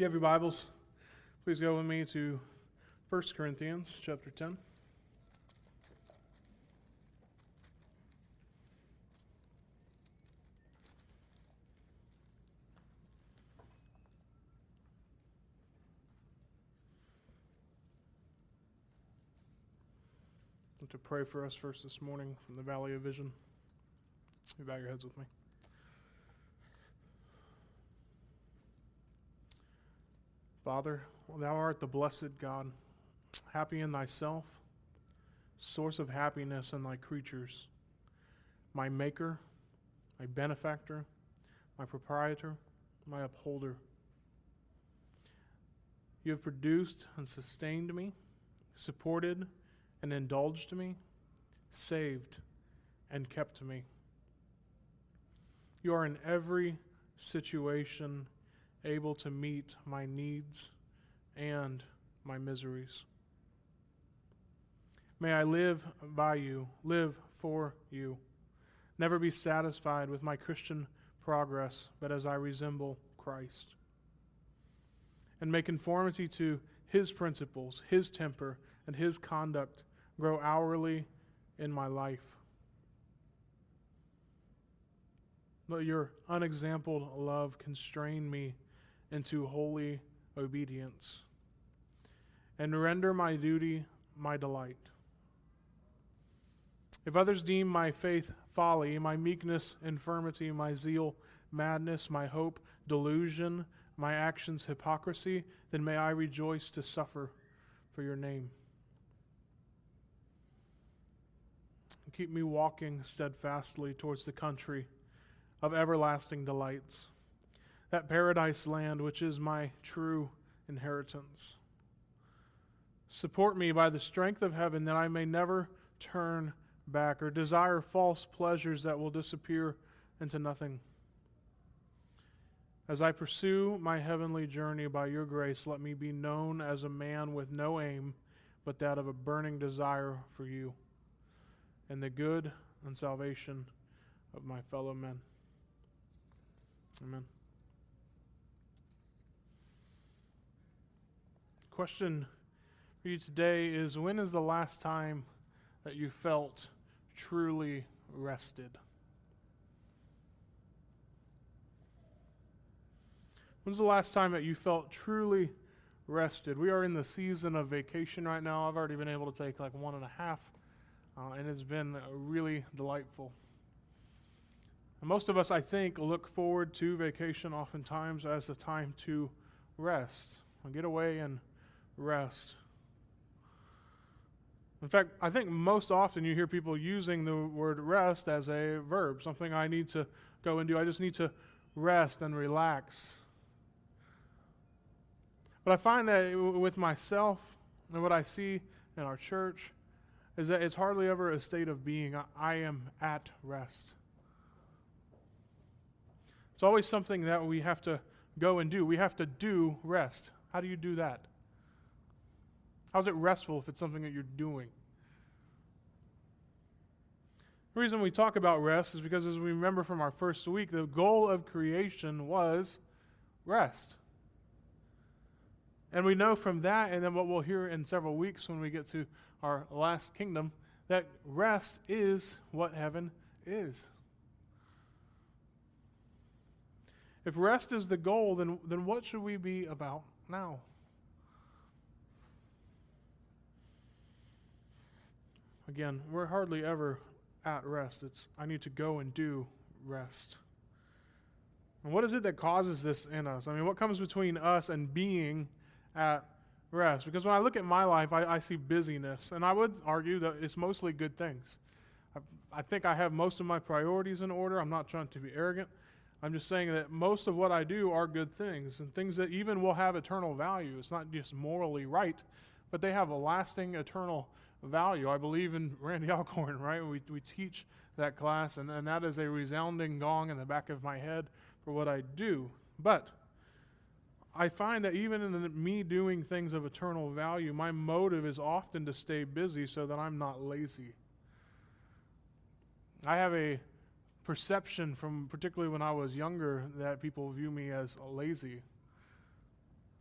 you have your Bibles, please go with me to 1 Corinthians chapter 10. to pray for us first this morning from the Valley of Vision. You bow your heads with me. Father, thou art the blessed God, happy in thyself, source of happiness in thy creatures, my maker, my benefactor, my proprietor, my upholder. You have produced and sustained me, supported and indulged me, saved and kept me. You are in every situation able to meet my needs and my miseries. May I live by you, live for you, never be satisfied with my Christian progress, but as I resemble Christ. And may conformity to his principles, his temper, and his conduct grow hourly in my life. Let your unexampled love constrain me into holy obedience and render my duty my delight. If others deem my faith folly, my meekness infirmity, my zeal madness, my hope delusion, my actions hypocrisy, then may I rejoice to suffer for your name. Keep me walking steadfastly towards the country of everlasting delights that paradise land which is my true inheritance. Support me by the strength of heaven that I may never turn back or desire false pleasures that will disappear into nothing. As I pursue my heavenly journey by your grace, let me be known as a man with no aim but that of a burning desire for you and the good and salvation of my fellow men. Amen. Question for you today is when is the last time that you felt truly rested? When's the last time that you felt truly rested? We are in the season of vacation right now. I've already been able to take like one and a half, uh, and it's been really delightful. And most of us, I think, look forward to vacation oftentimes as a time to rest and get away and rest. In fact, I think most often you hear people using the word rest as a verb, something I need to go and do. I just need to rest and relax. But I find that with myself and what I see in our church is that it's hardly ever a state of being. I am at rest. It's always something that we have to go and do. We have to do rest. How do you do that? How's it restful if it's something that you're doing? The reason we talk about rest is because, as we remember from our first week, the goal of creation was rest. And we know from that, and then what we'll hear in several weeks when we get to our last kingdom, that rest is what heaven is. If rest is the goal, then, then what should we be about now? Again, we're hardly ever at rest. It's, I need to go and do rest. And what is it that causes this in us? I mean, what comes between us and being at rest? Because when I look at my life, I, I see busyness, and I would argue that it's mostly good things. I, I think I have most of my priorities in order. I'm not trying to be arrogant. I'm just saying that most of what I do are good things and things that even will have eternal value. It's not just morally right, but they have a lasting eternal value. I believe in Randy Alcorn, right? We, we teach that class, and, and that is a resounding gong in the back of my head for what I do. But I find that even in me doing things of eternal value, my motive is often to stay busy so that I'm not lazy. I have a perception from particularly when I was younger that people view me as lazy.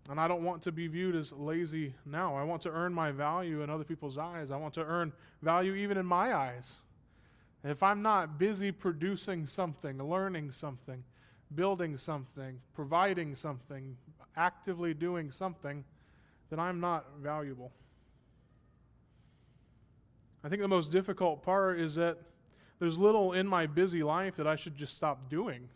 And I don't want to be viewed as lazy now. I want to earn my value in other people's eyes. I want to earn value even in my eyes. If I'm not busy producing something, learning something, building something, providing something, actively doing something, then I'm not valuable. I think the most difficult part is that there's little in my busy life that I should just stop doing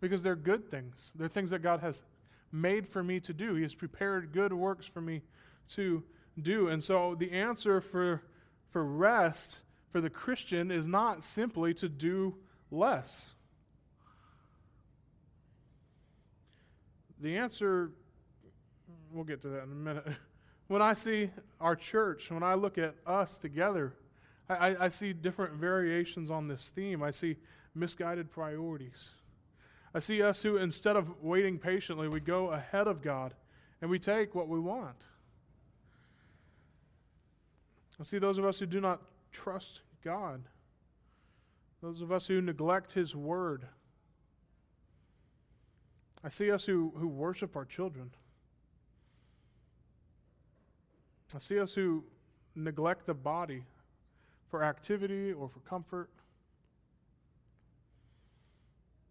because they're good things. They're things that God has made for me to do. He has prepared good works for me to do. And so the answer for, for rest for the Christian is not simply to do less. The answer, we'll get to that in a minute. When I see our church, when I look at us together, I, I, see different variations on this theme. I see misguided priorities. I see us who, instead of waiting patiently, we go ahead of God and we take what we want. I see those of us who do not trust God, those of us who neglect His Word. I see us who, who worship our children. I see us who neglect the body for activity or for comfort.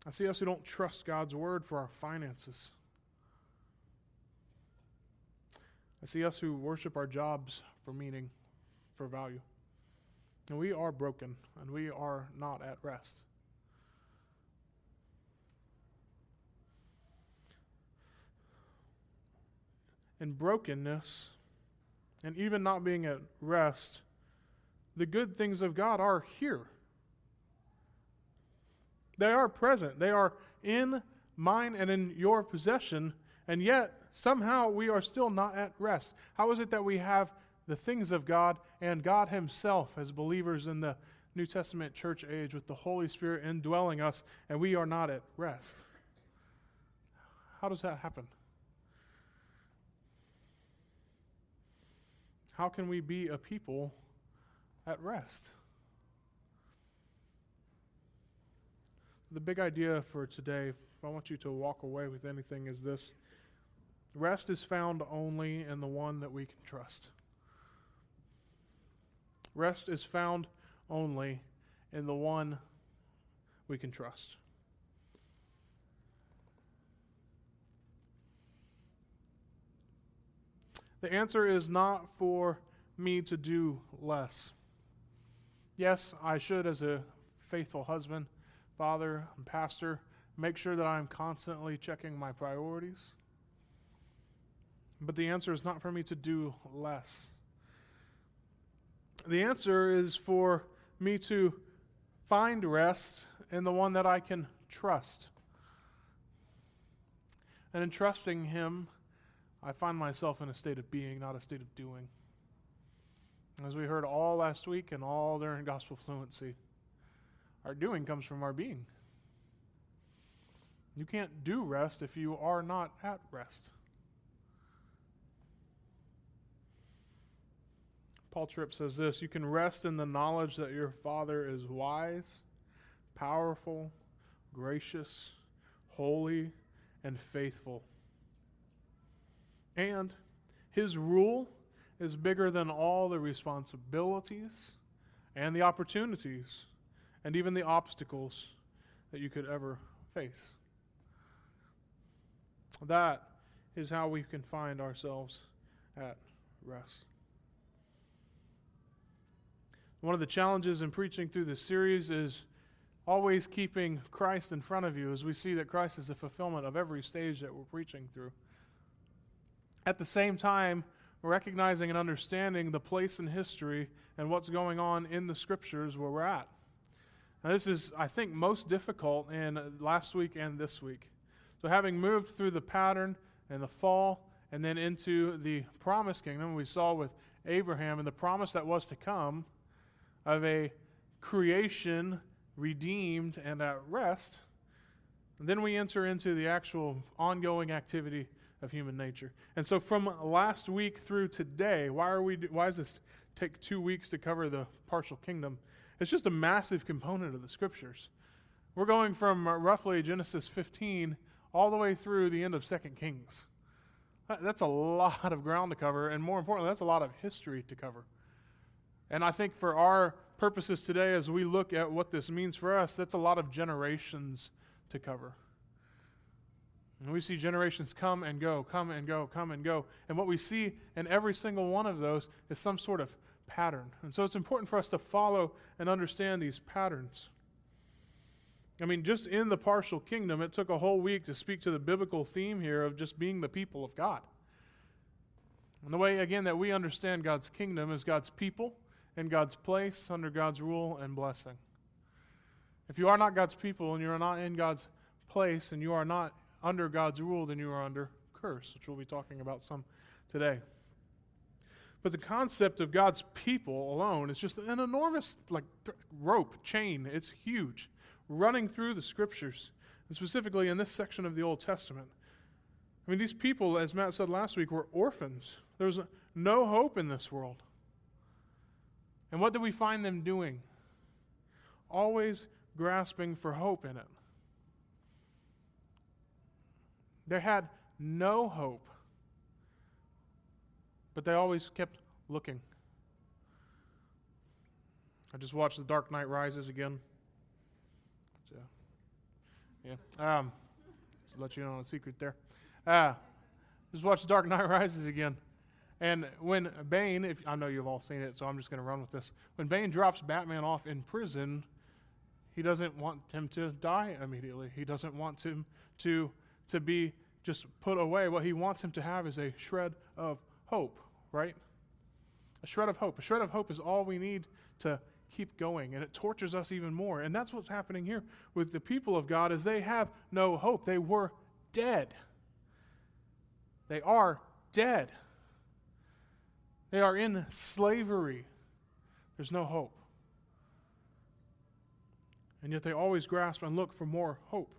I see us who don't trust God's word for our finances. I see us who worship our jobs for meaning, for value. And we are broken, and we are not at rest. In brokenness, and even not being at rest, the good things of God are here. They are present. They are in mine and in your possession, and yet somehow we are still not at rest. How is it that we have the things of God and God Himself as believers in the New Testament church age with the Holy Spirit indwelling us, and we are not at rest? How does that happen? How can we be a people at rest? The big idea for today, if I want you to walk away with anything, is this rest is found only in the one that we can trust. Rest is found only in the one we can trust. The answer is not for me to do less. Yes, I should, as a faithful husband, father, and pastor, make sure that I'm constantly checking my priorities. But the answer is not for me to do less. The answer is for me to find rest in the one that I can trust. And in trusting Him, I find myself in a state of being, not a state of doing. As we heard all last week and all during gospel fluency, our doing comes from our being. You can't do rest if you are not at rest. Paul Tripp says this You can rest in the knowledge that your Father is wise, powerful, gracious, holy, and faithful. And his rule is bigger than all the responsibilities and the opportunities and even the obstacles that you could ever face. That is how we can find ourselves at rest. One of the challenges in preaching through this series is always keeping Christ in front of you as we see that Christ is the fulfillment of every stage that we're preaching through at the same time, recognizing and understanding the place in history and what's going on in the scriptures where we're at. Now, this is, I think, most difficult in last week and this week. So, having moved through the pattern and the fall and then into the promised kingdom, we saw with Abraham and the promise that was to come of a creation redeemed and at rest. And then we enter into the actual ongoing activity of human nature. And so from last week through today, why are we why does this take 2 weeks to cover the partial kingdom? It's just a massive component of the scriptures. We're going from uh, roughly Genesis 15 all the way through the end of 2 Kings. That's a lot of ground to cover, and more importantly, that's a lot of history to cover. And I think for our purposes today, as we look at what this means for us, that's a lot of generations to cover. And we see generations come and go, come and go, come and go. And what we see in every single one of those is some sort of pattern. And so it's important for us to follow and understand these patterns. I mean, just in the partial kingdom, it took a whole week to speak to the biblical theme here of just being the people of God. And the way, again, that we understand God's kingdom is God's people in God's place under God's rule and blessing. If you are not God's people and you are not in God's place and you are not under God's rule, then you are under curse, which we'll be talking about some today. But the concept of God's people alone is just an enormous like rope chain. It's huge, running through the scriptures, and specifically in this section of the Old Testament. I mean, these people, as Matt said last week, were orphans. There was no hope in this world. And what do we find them doing? Always grasping for hope in it. They had no hope, but they always kept looking. I just watched The Dark Knight Rises again. So, yeah. Um, let you know a secret there. Uh, just watched The Dark Knight Rises again. And when Bane, if I know you've all seen it, so I'm just going to run with this. When Bane drops Batman off in prison, he doesn't want him to die immediately. He doesn't want him to to be just put away. What he wants him to have is a shred of hope, right? A shred of hope. A shred of hope is all we need to keep going, and it tortures us even more. And that's what's happening here with the people of God is they have no hope. They were dead. They are dead. They are in slavery. There's no hope. And yet they always grasp and look for more hope.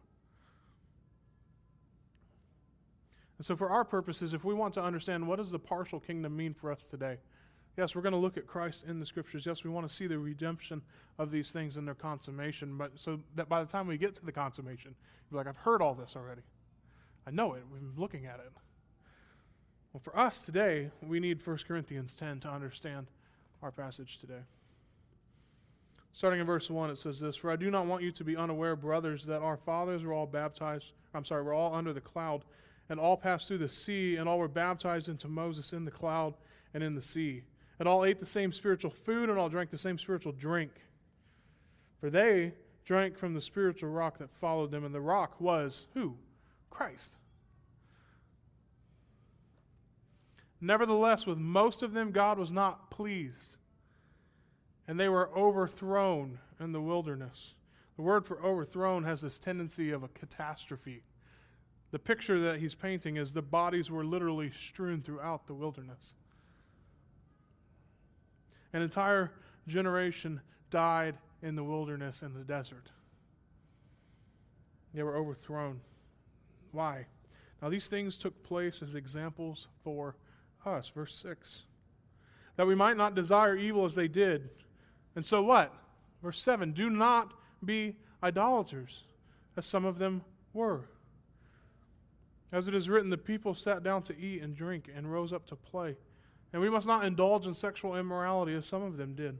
And so, for our purposes, if we want to understand what does the partial kingdom mean for us today, yes, we're going to look at Christ in the scriptures. Yes, we want to see the redemption of these things and their consummation. But so that by the time we get to the consummation, you're like, I've heard all this already. I know it. We've been looking at it. Well, for us today, we need 1 Corinthians 10 to understand our passage today. Starting in verse 1, it says this For I do not want you to be unaware, brothers, that our fathers were all baptized, I'm sorry, we're all under the cloud and all passed through the sea, and all were baptized into Moses in the cloud and in the sea. And all ate the same spiritual food, and all drank the same spiritual drink. For they drank from the spiritual rock that followed them, and the rock was who? Christ. Nevertheless, with most of them, God was not pleased, and they were overthrown in the wilderness. The word for overthrown has this tendency of a catastrophe. The picture that he's painting is the bodies were literally strewn throughout the wilderness. An entire generation died in the wilderness and the desert. They were overthrown. Why? Now, these things took place as examples for us. Verse 6. That we might not desire evil as they did. And so what? Verse 7 Do not be idolaters, as some of them were. As it is written, the people sat down to eat and drink and rose up to play. And we must not indulge in sexual immorality as some of them did.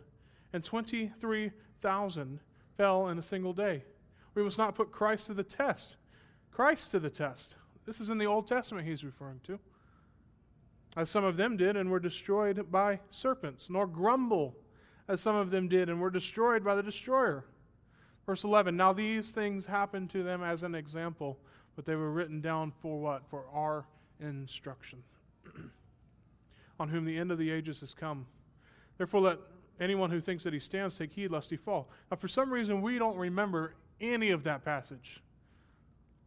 And 23,000 fell in a single day. We must not put Christ to the test. Christ to the test. This is in the Old Testament he's referring to. As some of them did and were destroyed by serpents, nor grumble as some of them did and were destroyed by the destroyer. Verse 11 Now these things happened to them as an example but they were written down for what? For our instruction. On whom the end of the ages has come. Therefore, let anyone who thinks that he stands take heed lest he fall. Now, for some reason, we don't remember any of that passage.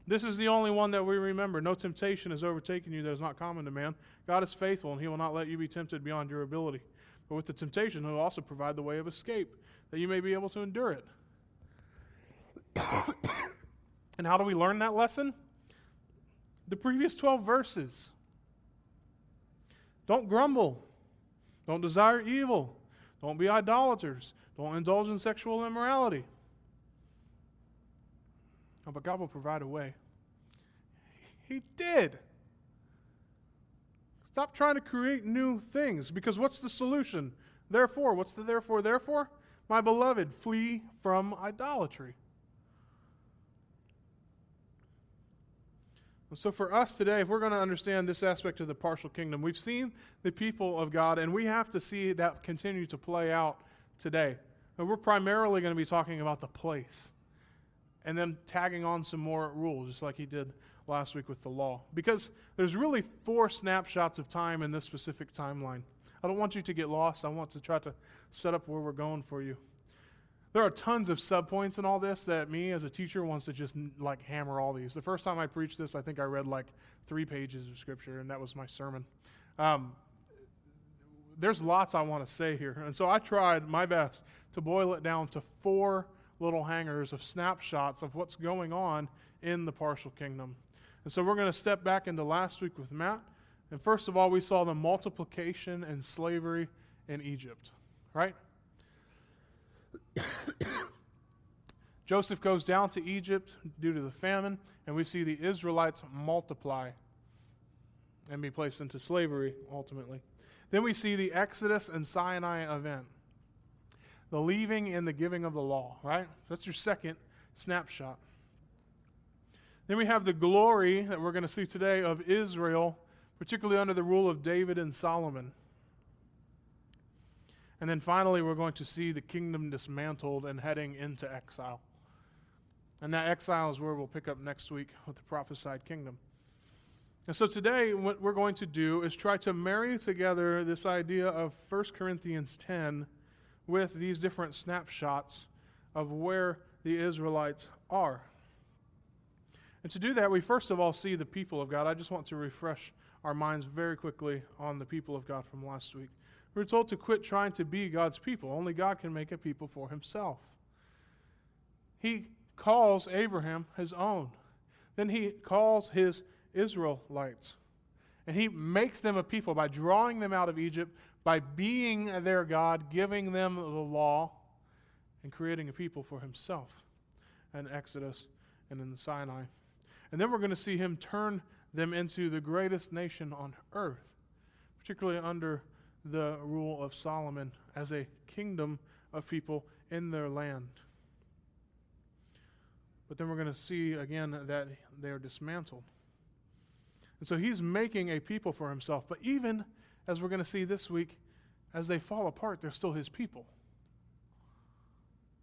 This is the only one that we remember. No temptation has overtaken you that is not common to man. God is faithful, and he will not let you be tempted beyond your ability. But with the temptation, he will also provide the way of escape, that you may be able to endure it. And how do we learn that lesson? The previous 12 verses. Don't grumble. Don't desire evil. Don't be idolaters. Don't indulge in sexual immorality. Oh, but God will provide a way. He did. Stop trying to create new things because what's the solution? Therefore, what's the therefore, therefore? My beloved, flee from idolatry. So, for us today, if we're going to understand this aspect of the partial kingdom, we've seen the people of God, and we have to see that continue to play out today. And we're primarily going to be talking about the place and then tagging on some more rules, just like he did last week with the law. Because there's really four snapshots of time in this specific timeline. I don't want you to get lost. I want to try to set up where we're going for you. There are tons of subpoints in all this that me as a teacher wants to just like hammer all these. The first time I preached this, I think I read like three pages of scripture, and that was my sermon. Um, there's lots I want to say here. And so I tried my best to boil it down to four little hangers of snapshots of what's going on in the partial kingdom. And so we're going to step back into last week with Matt. And first of all, we saw the multiplication and slavery in Egypt, right? Joseph goes down to Egypt due to the famine, and we see the Israelites multiply and be placed into slavery ultimately. Then we see the Exodus and Sinai event the leaving and the giving of the law, right? That's your second snapshot. Then we have the glory that we're going to see today of Israel, particularly under the rule of David and Solomon. And then finally, we're going to see the kingdom dismantled and heading into exile. And that exile is where we'll pick up next week with the prophesied kingdom. And so today, what we're going to do is try to marry together this idea of 1 Corinthians 10 with these different snapshots of where the Israelites are. And to do that, we first of all see the people of God. I just want to refresh our minds very quickly on the people of God from last week. We're told to quit trying to be God's people. Only God can make a people for himself. He calls Abraham his own. Then he calls his Israelites. And he makes them a people by drawing them out of Egypt, by being their God, giving them the law, and creating a people for himself in Exodus and in the Sinai. And then we're going to see him turn them into the greatest nation on earth, particularly under the rule of Solomon as a kingdom of people in their land. But then we're going to see again that they are dismantled. And so he's making a people for himself. But even as we're going to see this week, as they fall apart, they're still his people.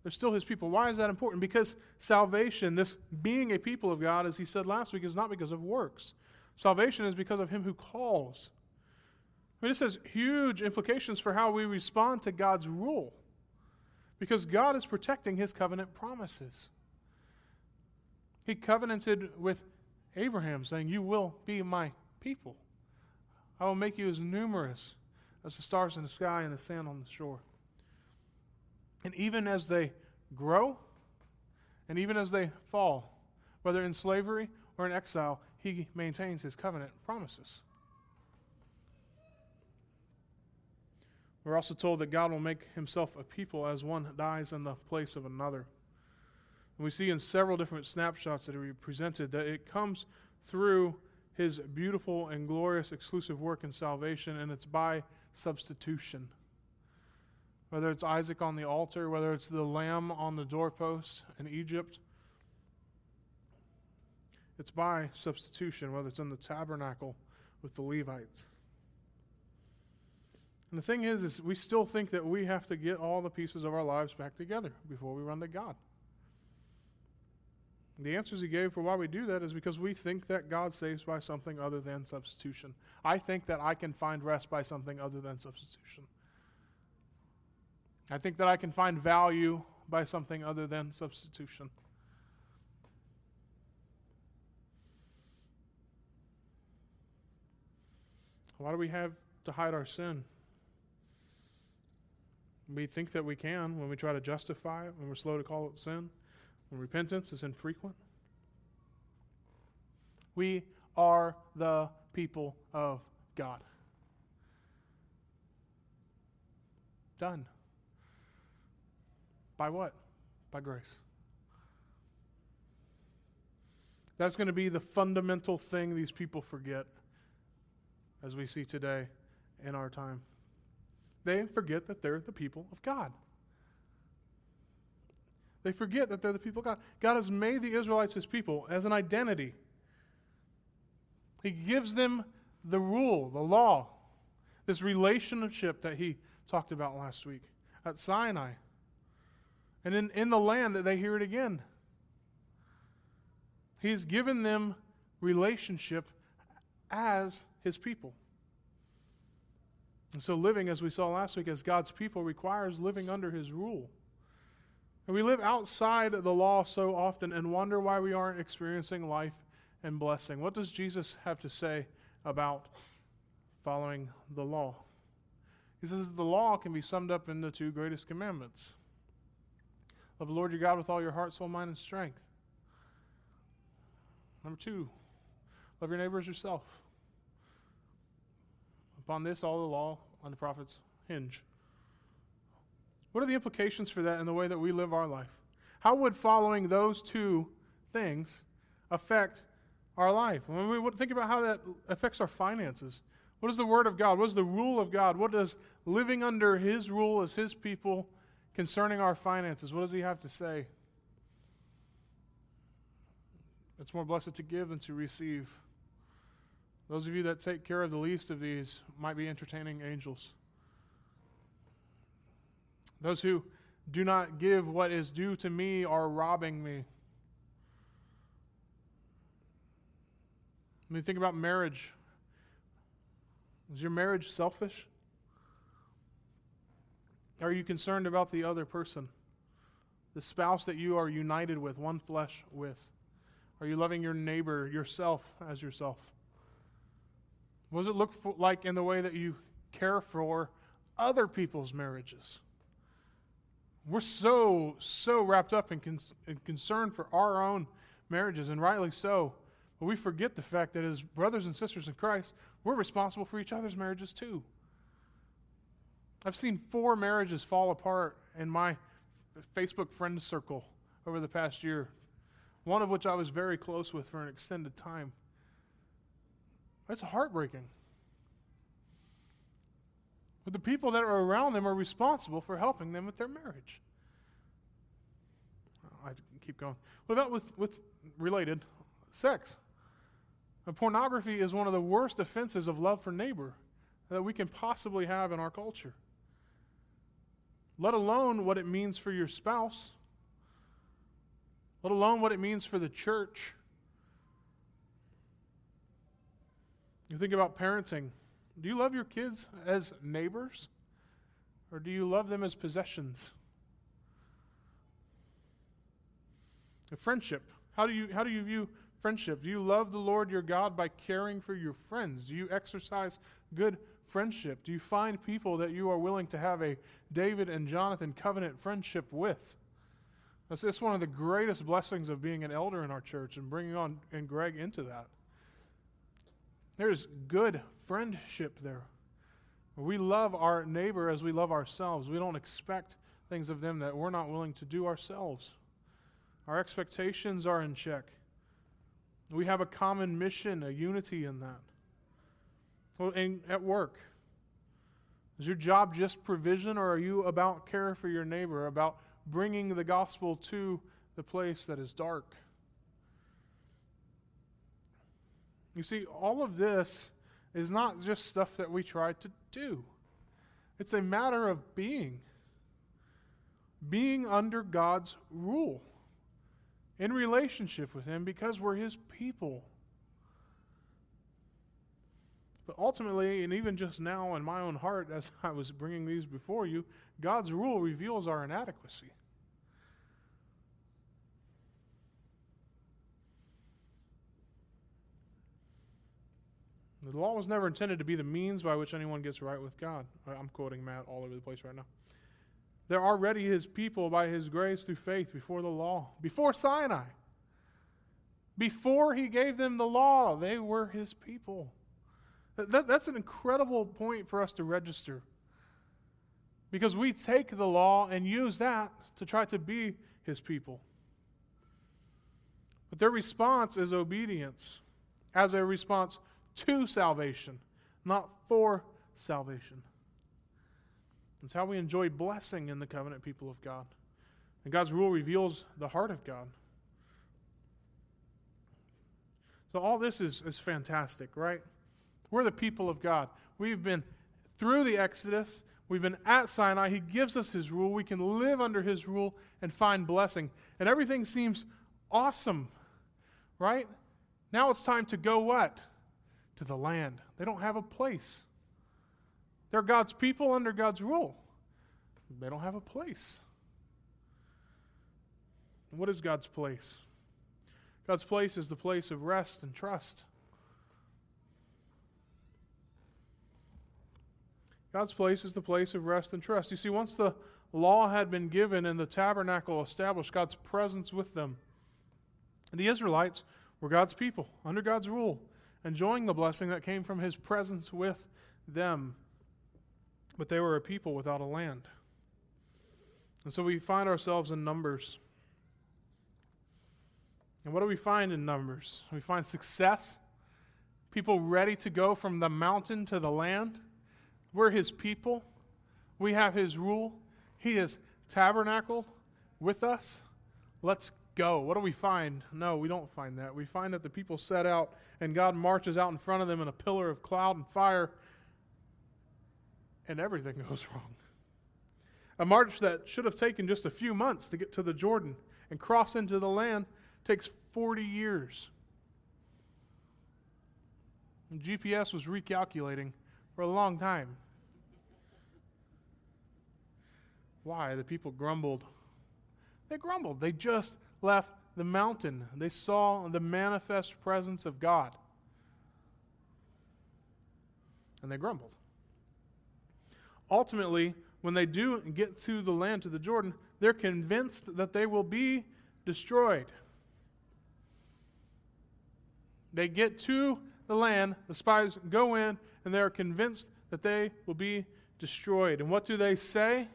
They're still his people. Why is that important? Because salvation, this being a people of God, as he said last week, is not because of works. Salvation is because of him who calls. I mean, this has huge implications for how we respond to God's rule. Because God is protecting his covenant promises. He covenanted with Abraham, saying, You will be my people. I will make you as numerous as the stars in the sky and the sand on the shore. And even as they grow, and even as they fall, whether in slavery or in exile, he maintains his covenant promises. We're also told that God will make himself a people as one dies in the place of another. And we see in several different snapshots that are presented that it comes through his beautiful and glorious exclusive work in salvation, and it's by substitution. Whether it's Isaac on the altar, whether it's the lamb on the doorpost in Egypt, it's by substitution, whether it's in the tabernacle with the Levites. And the thing is, is we still think that we have to get all the pieces of our lives back together before we run to God. The answers he gave for why we do that is because we think that God saves by something other than substitution. I think that I can find rest by something other than substitution. I think that I can find value by something other than substitution. Why do we have to hide our sin? We think that we can when we try to justify it, when we're slow to call it sin when repentance is infrequent. We are the people of God. Done. By what? By grace. That's going to be the fundamental thing these people forget as we see today in our time. They forget that they're the people of God. They forget that they're the people of God. God has made the Israelites his people as an identity. He gives them the rule, the law, this relationship that he talked about last week at Sinai. And in, in the land, they hear it again. He's given them relationship as his people. And so, living, as we saw last week, as God's people requires living under his rule. And we live outside the law so often and wonder why we aren't experiencing life and blessing. What does Jesus have to say about following the law? He says the law can be summed up in the two greatest commandments Love the Lord your God with all your heart, soul, mind, and strength. Number two, love your neighbor as yourself. Upon this, all the law and the prophets hinge. What are the implications for that in the way that we live our life? How would following those two things affect our life? When we think about how that affects our finances, what is the Word of God? What is the rule of God? What does living under His rule as His people concerning our finances, what does He have to say? It's more blessed to give than to receive. Those of you that take care of the least of these might be entertaining angels. Those who do not give what is due to me are robbing me. I mean, think about marriage. Is your marriage selfish? Are you concerned about the other person? The spouse that you are united with, one flesh with? Are you loving your neighbor, yourself, as yourself? What does it look for, like in the way that you care for other people's marriages? We're so, so wrapped up in, con- in concern for our own marriages, and rightly so. But we forget the fact that as brothers and sisters in Christ, we're responsible for each other's marriages too. I've seen four marriages fall apart in my Facebook friend circle over the past year, one of which I was very close with for an extended time. That's heartbreaking. But the people that are around them are responsible for helping them with their marriage. Oh, I keep going. What about with, with related sex? And pornography is one of the worst offenses of love for neighbor that we can possibly have in our culture let alone what it means for your spouse, let alone what it means for the church. You think about parenting. Do you love your kids as neighbors? Or do you love them as possessions? A friendship. How do you how do you view friendship? Do you love the Lord your God by caring for your friends? Do you exercise good friendship? Do you find people that you are willing to have a David and Jonathan covenant friendship with? That's, that's one of the greatest blessings of being an elder in our church and bringing on and Greg into that. There's good friendship there. We love our neighbor as we love ourselves. We don't expect things of them that we're not willing to do ourselves. Our expectations are in check. We have a common mission, a unity in that. Well, and at work, is your job just provision, or are you about care for your neighbor, about bringing the gospel to the place that is dark? You see, all of this is not just stuff that we try to do, it's a matter of being. Being under God's rule in relationship with Him because we're His people. But ultimately, and even just now in my own heart as I was bringing these before you, God's rule reveals our inadequacy. The law was never intended to be the means by which anyone gets right with God. I'm quoting Matt all over the place right now. They're already his people by his grace through faith before the law, before Sinai. Before he gave them the law, they were his people. That, that's an incredible point for us to register. Because we take the law and use that to try to be his people. But their response is obedience as a response to salvation, not for salvation. It's how we enjoy blessing in the covenant people of God. And God's rule reveals the heart of God. So, all this is, is fantastic, right? We're the people of God. We've been through the Exodus, we've been at Sinai. He gives us His rule. We can live under His rule and find blessing. And everything seems awesome, right? Now it's time to go what? To the land. They don't have a place. They're God's people under God's rule. They don't have a place. What is God's place? God's place is the place of rest and trust. God's place is the place of rest and trust. You see, once the law had been given and the tabernacle established, God's presence with them, and the Israelites were God's people, under God's rule, enjoying the blessing that came from his presence with them. But they were a people without a land. And so we find ourselves in Numbers. And what do we find in Numbers? We find success, people ready to go from the mountain to the land. We're his people. We have his rule. He is tabernacle with us. Let's go. What do we find? No, we don't find that. We find that the people set out and God marches out in front of them in a pillar of cloud and fire, and everything goes wrong. A march that should have taken just a few months to get to the Jordan and cross into the land takes 40 years. And GPS was recalculating for a long time. Why? The people grumbled. They grumbled. They just left the mountain. They saw the manifest presence of God. And they grumbled. Ultimately, when they do get to the land, to the Jordan, they're convinced that they will be destroyed. They get to the land, the spies go in, and they are convinced that they will be destroyed. And what do they say?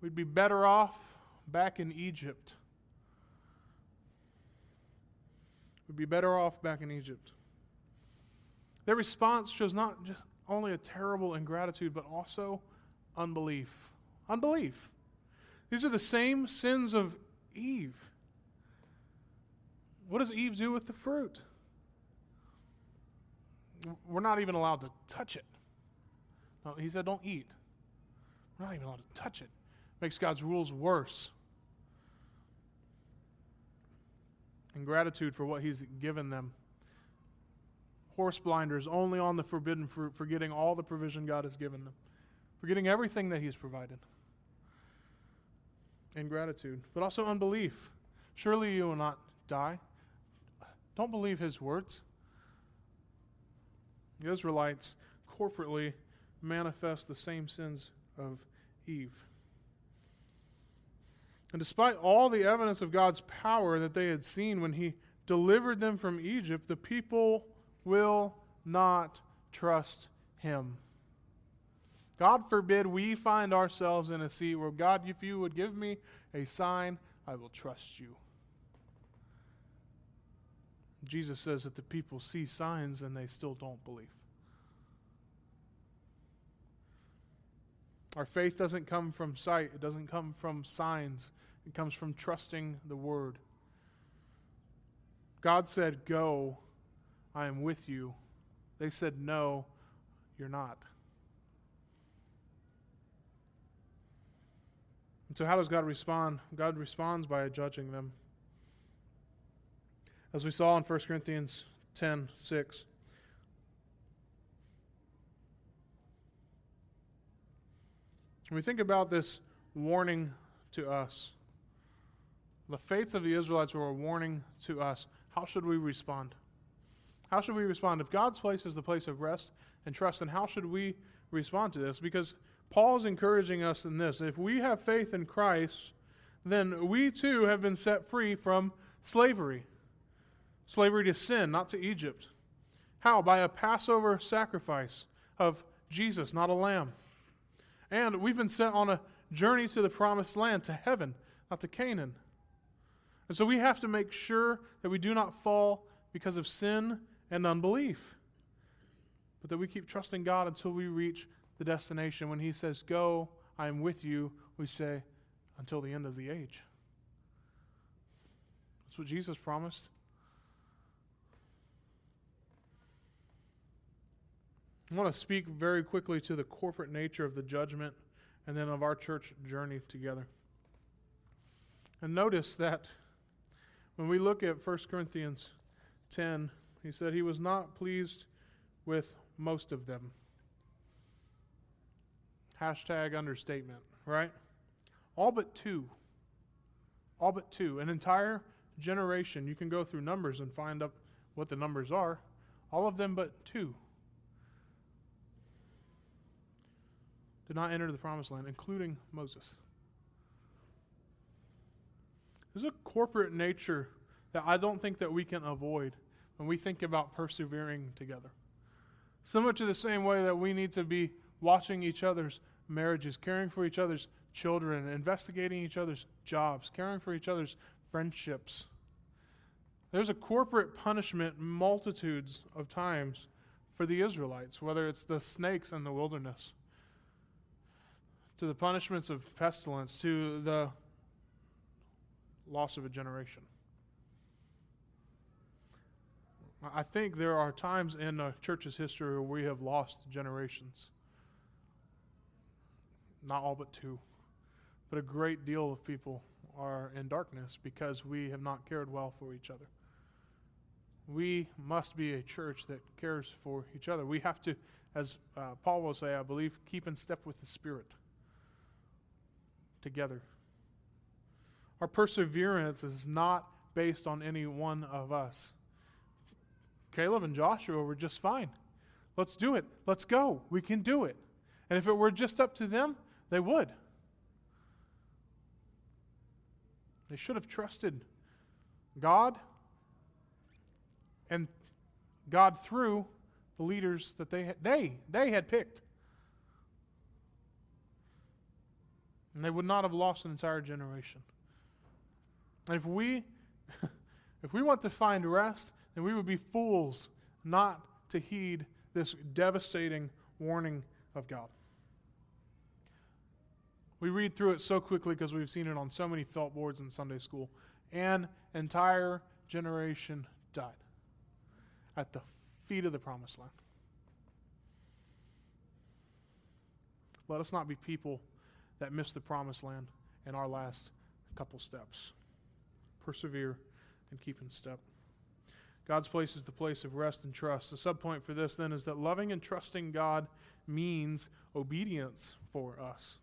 We'd be better off back in Egypt. We'd be better off back in Egypt. Their response shows not just only a terrible ingratitude, but also unbelief. Unbelief. These are the same sins of Eve. What does Eve do with the fruit? We're not even allowed to touch it. No, he said, don't eat. We're not even allowed to touch it. Makes God's rules worse. And gratitude for what he's given them. Horse blinders only on the forbidden fruit, forgetting all the provision God has given them, forgetting everything that he's provided. Ingratitude, but also unbelief. Surely you will not die. Don't believe his words. The Israelites corporately manifest the same sins of Eve. And despite all the evidence of God's power that they had seen when he delivered them from Egypt, the people will not trust him. God forbid we find ourselves in a seat where, God, if you would give me a sign, I will trust you. Jesus says that the people see signs and they still don't believe. Our faith doesn't come from sight, it doesn't come from signs, it comes from trusting the word. God said, Go, I am with you. They said, No, you're not. And so, how does God respond? God responds by judging them. As we saw in 1 Corinthians 10 6. When we think about this warning to us, the fates of the Israelites were a warning to us. How should we respond? How should we respond? If God's place is the place of rest and trust, then how should we respond to this? Because Paul is encouraging us in this. If we have faith in Christ, then we too have been set free from slavery slavery to sin, not to Egypt. How? By a Passover sacrifice of Jesus, not a lamb. And we've been sent on a journey to the promised land, to heaven, not to Canaan. And so we have to make sure that we do not fall because of sin and unbelief. but that we keep trusting God until we reach the destination. When He says, Go, I am with you, we say, Until the end of the age. That's what Jesus promised. I want to speak very quickly to the corporate nature of the judgment and then of our church journey together. And notice that when we look at 1 Corinthians 10, he said he was not pleased with most of them. Hashtag understatement, right? All but two. All but two. An entire generation. You can go through numbers and find up what the numbers are. All of them but two did not enter the promised land, including Moses. There's a corporate nature that I don't think that we can avoid when we think about persevering together. Similar to the same way that we need to be watching each other's marriages, caring for each other's children, investigating each other's jobs, caring for each other's friendships. There's a corporate punishment multitudes of times for the Israelites, whether it's the snakes in the wilderness, to the punishments of pestilence, to the loss of a generation. I think there are times in the church's history where we have lost generations. Not all but two. But a great deal of people are in darkness because we have not cared well for each other. We must be a church that cares for each other. We have to, as uh, Paul will say, I believe, keep in step with the Spirit together. Our perseverance is not based on any one of us. Caleb and Joshua were just fine. Let's do it. Let's go. We can do it. And if it were just up to them, they would. They should have trusted God and God through the leaders that they they they had picked. And they would not have lost an entire generation. If we if we want to find rest, then we would be fools not to heed this devastating warning of God. We read through it so quickly because we've seen it on so many felt boards in Sunday school. An entire generation died at the feet of the promised land. Let us not be people that miss the promised land in our last couple steps. Persevere and keep in step. God's place is the place of rest and trust. The subpoint for this then is that loving and trusting God means obedience for us.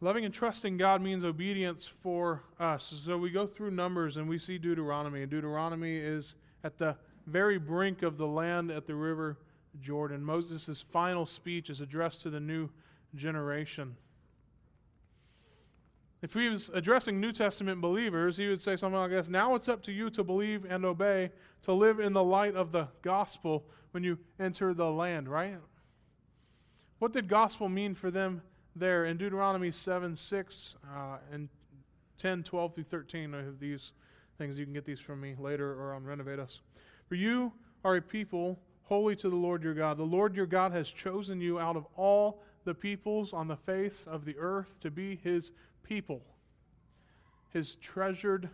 Loving and trusting God means obedience for us. So we go through Numbers and we see Deuteronomy, and Deuteronomy is at the very brink of the land at the river Jordan. Moses' final speech is addressed to the new generation. If he was addressing New Testament believers, he would say something like this Now it's up to you to believe and obey, to live in the light of the gospel when you enter the land, right? What did gospel mean for them there? In Deuteronomy 7 6 uh, and 10, 12 through 13, I have these things. You can get these from me later or on Renovate Us. For you are a people holy to the Lord your God. The Lord your God has chosen you out of all the peoples on the face of the earth to be his people, his treasured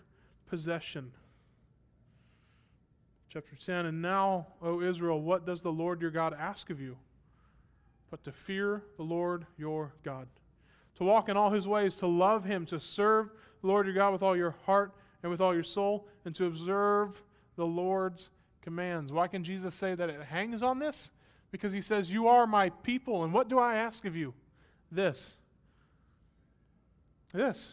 possession. Chapter 10 And now, O Israel, what does the Lord your God ask of you? But to fear the Lord your God, to walk in all his ways, to love him, to serve the Lord your God with all your heart and with all your soul, and to observe the Lord's commands. Why can Jesus say that it hangs on this? Because he says, You are my people, and what do I ask of you? This this.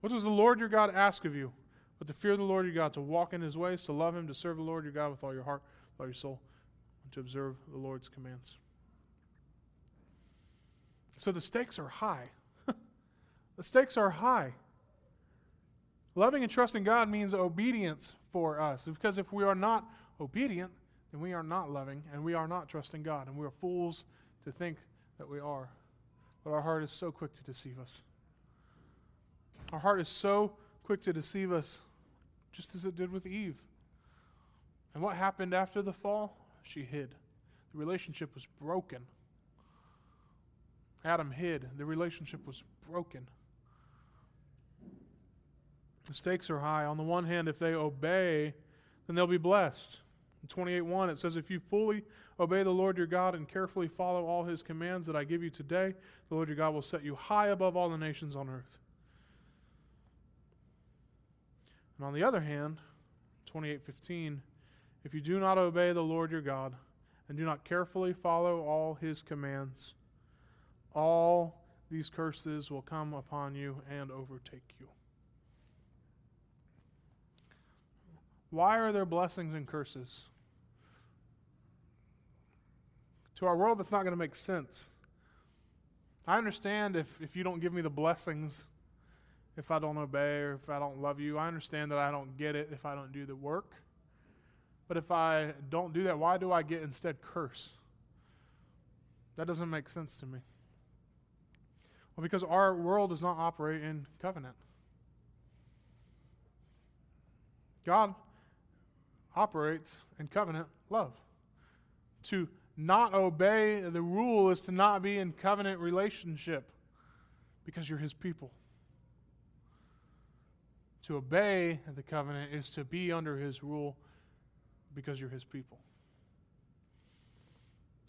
What does the Lord your God ask of you? But to fear the Lord your God, to walk in his ways, to love him, to serve the Lord your God with all your heart, with all your soul, and to observe the Lord's commands. So the stakes are high. the stakes are high. Loving and trusting God means obedience for us. Because if we are not obedient, then we are not loving and we are not trusting God. And we are fools to think that we are. But our heart is so quick to deceive us. Our heart is so quick to deceive us, just as it did with Eve. And what happened after the fall? She hid. The relationship was broken. Adam hid. The relationship was broken. The stakes are high. On the one hand, if they obey, then they'll be blessed. In 28:1 it says if you fully obey the Lord your God and carefully follow all his commands that I give you today, the Lord your God will set you high above all the nations on earth. And on the other hand, 28:15 if you do not obey the Lord your God and do not carefully follow all his commands, all these curses will come upon you and overtake you. Why are there blessings and curses? Our world, that's not going to make sense. I understand if, if you don't give me the blessings, if I don't obey or if I don't love you. I understand that I don't get it if I don't do the work. But if I don't do that, why do I get instead curse? That doesn't make sense to me. Well, because our world does not operate in covenant. God operates in covenant love. To not obey the rule is to not be in covenant relationship because you're his people. To obey the covenant is to be under his rule because you're his people.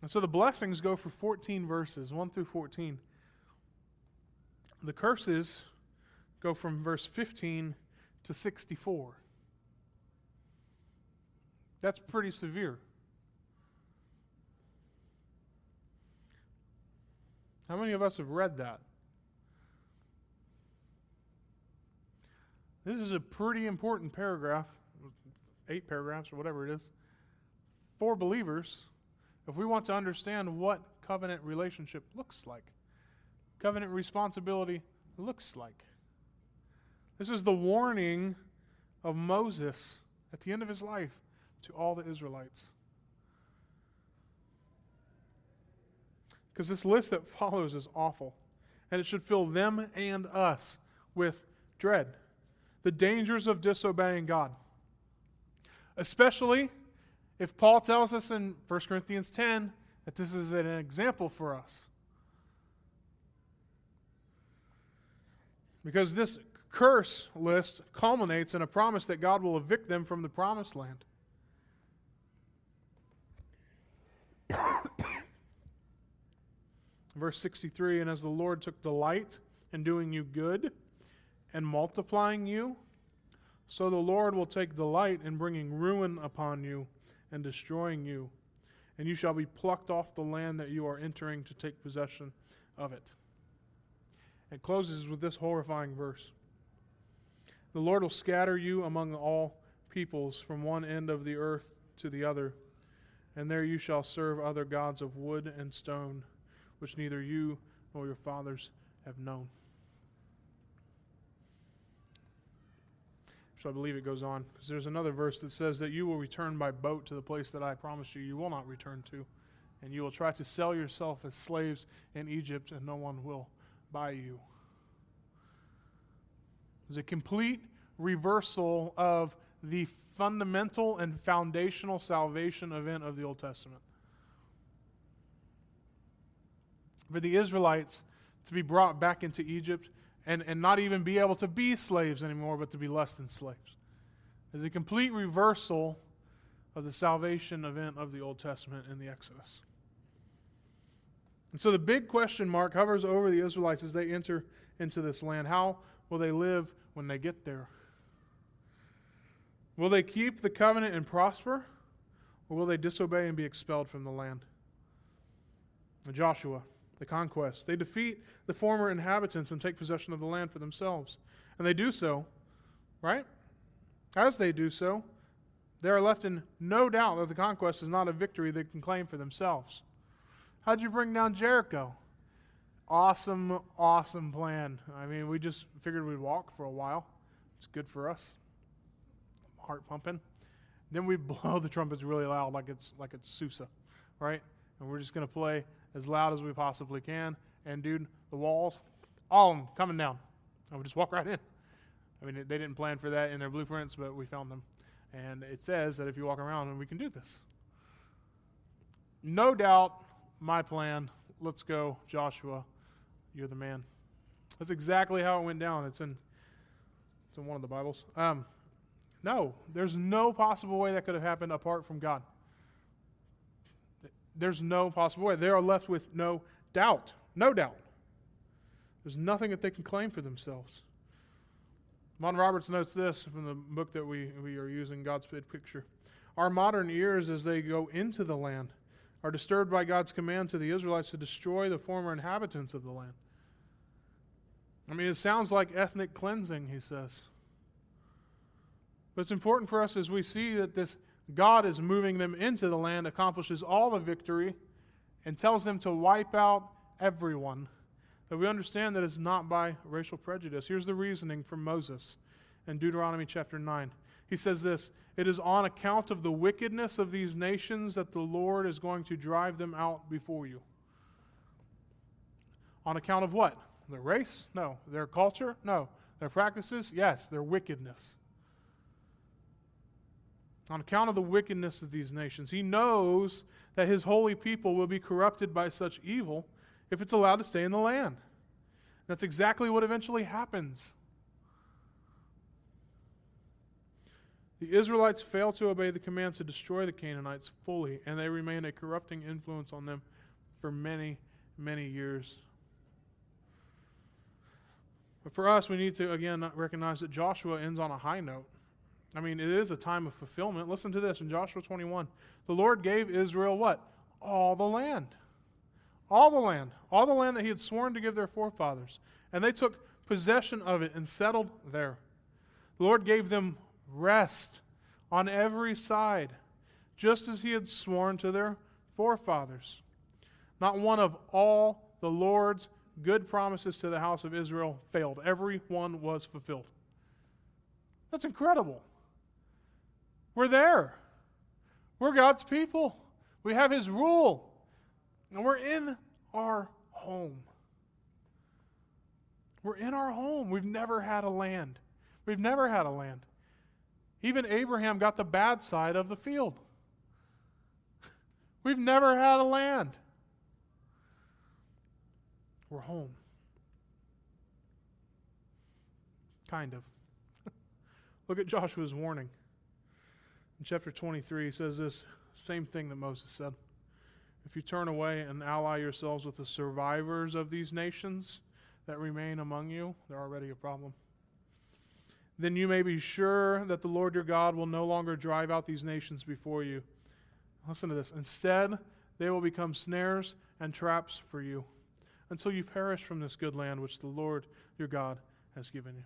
And so the blessings go for 14 verses, 1 through 14. The curses go from verse 15 to 64. That's pretty severe. How many of us have read that? This is a pretty important paragraph, eight paragraphs or whatever it is, for believers if we want to understand what covenant relationship looks like, covenant responsibility looks like. This is the warning of Moses at the end of his life to all the Israelites. Because this list that follows is awful, and it should fill them and us with dread the dangers of disobeying God. Especially if Paul tells us in 1 Corinthians 10 that this is an example for us. Because this curse list culminates in a promise that God will evict them from the promised land. Verse 63 And as the Lord took delight in doing you good, and multiplying you, so the Lord will take delight in bringing ruin upon you and destroying you, and you shall be plucked off the land that you are entering to take possession of it. It closes with this horrifying verse. The Lord will scatter you among all peoples from one end of the earth to the other, and there you shall serve other gods of wood and stone, which neither you nor your fathers have known. So I believe it goes on. Because there's another verse that says that you will return by boat to the place that I promised you you will not return to. And you will try to sell yourself as slaves in Egypt, and no one will buy you. There's a complete reversal of the fundamental and foundational salvation event of the Old Testament. For the Israelites to be brought back into Egypt and, and not even be able to be slaves anymore, but to be less than slaves. Is a complete reversal of the salvation event of the Old Testament in the Exodus. And so the big question mark hovers over the Israelites as they enter into this land. How will they live when they get there? Will they keep the covenant and prosper, or will they disobey and be expelled from the land? Joshua the conquest. They defeat the former inhabitants and take possession of the land for themselves. And they do so, right? As they do so, they are left in no doubt that the conquest is not a victory they can claim for themselves. How'd you bring down Jericho? Awesome, awesome plan. I mean, we just figured we'd walk for a while. It's good for us. Heart pumping. Then we blow the trumpets really loud like it's like it's Sousa, right? And we're just to play as loud as we possibly can. And, dude, the walls, all of them coming down. And we just walk right in. I mean, they didn't plan for that in their blueprints, but we found them. And it says that if you walk around, and we can do this. No doubt, my plan. Let's go, Joshua. You're the man. That's exactly how it went down. It's in it's in one of the Bibles. Um, no, there's no possible way that could have happened apart from God. There's no possible way. They are left with no doubt. No doubt. There's nothing that they can claim for themselves. Vaughan Roberts notes this from the book that we, we are using, God's Big Picture. Our modern ears, as they go into the land, are disturbed by God's command to the Israelites to destroy the former inhabitants of the land. I mean, it sounds like ethnic cleansing, he says. But it's important for us as we see that this God is moving them into the land, accomplishes all the victory, and tells them to wipe out everyone. That we understand that it's not by racial prejudice. Here's the reasoning from Moses in Deuteronomy chapter 9. He says this It is on account of the wickedness of these nations that the Lord is going to drive them out before you. On account of what? Their race? No. Their culture? No. Their practices? Yes. Their wickedness. On account of the wickedness of these nations, he knows that his holy people will be corrupted by such evil if it's allowed to stay in the land. That's exactly what eventually happens. The Israelites fail to obey the command to destroy the Canaanites fully, and they remain a corrupting influence on them for many, many years. But for us, we need to, again, recognize that Joshua ends on a high note. I mean, it is a time of fulfillment. Listen to this in Joshua 21. The Lord gave Israel what? All the land. All the land. All the land that he had sworn to give their forefathers. And they took possession of it and settled there. The Lord gave them rest on every side, just as he had sworn to their forefathers. Not one of all the Lord's good promises to the house of Israel failed. Every one was fulfilled. That's incredible. We're there. We're God's people. We have His rule. And we're in our home. We're in our home. We've never had a land. We've never had a land. Even Abraham got the bad side of the field. We've never had a land. We're home. Kind of. Look at Joshua's warning. In chapter 23, he says this same thing that Moses said. If you turn away and ally yourselves with the survivors of these nations that remain among you, they're already a problem. Then you may be sure that the Lord your God will no longer drive out these nations before you. Listen to this. Instead, they will become snares and traps for you until you perish from this good land which the Lord your God has given you.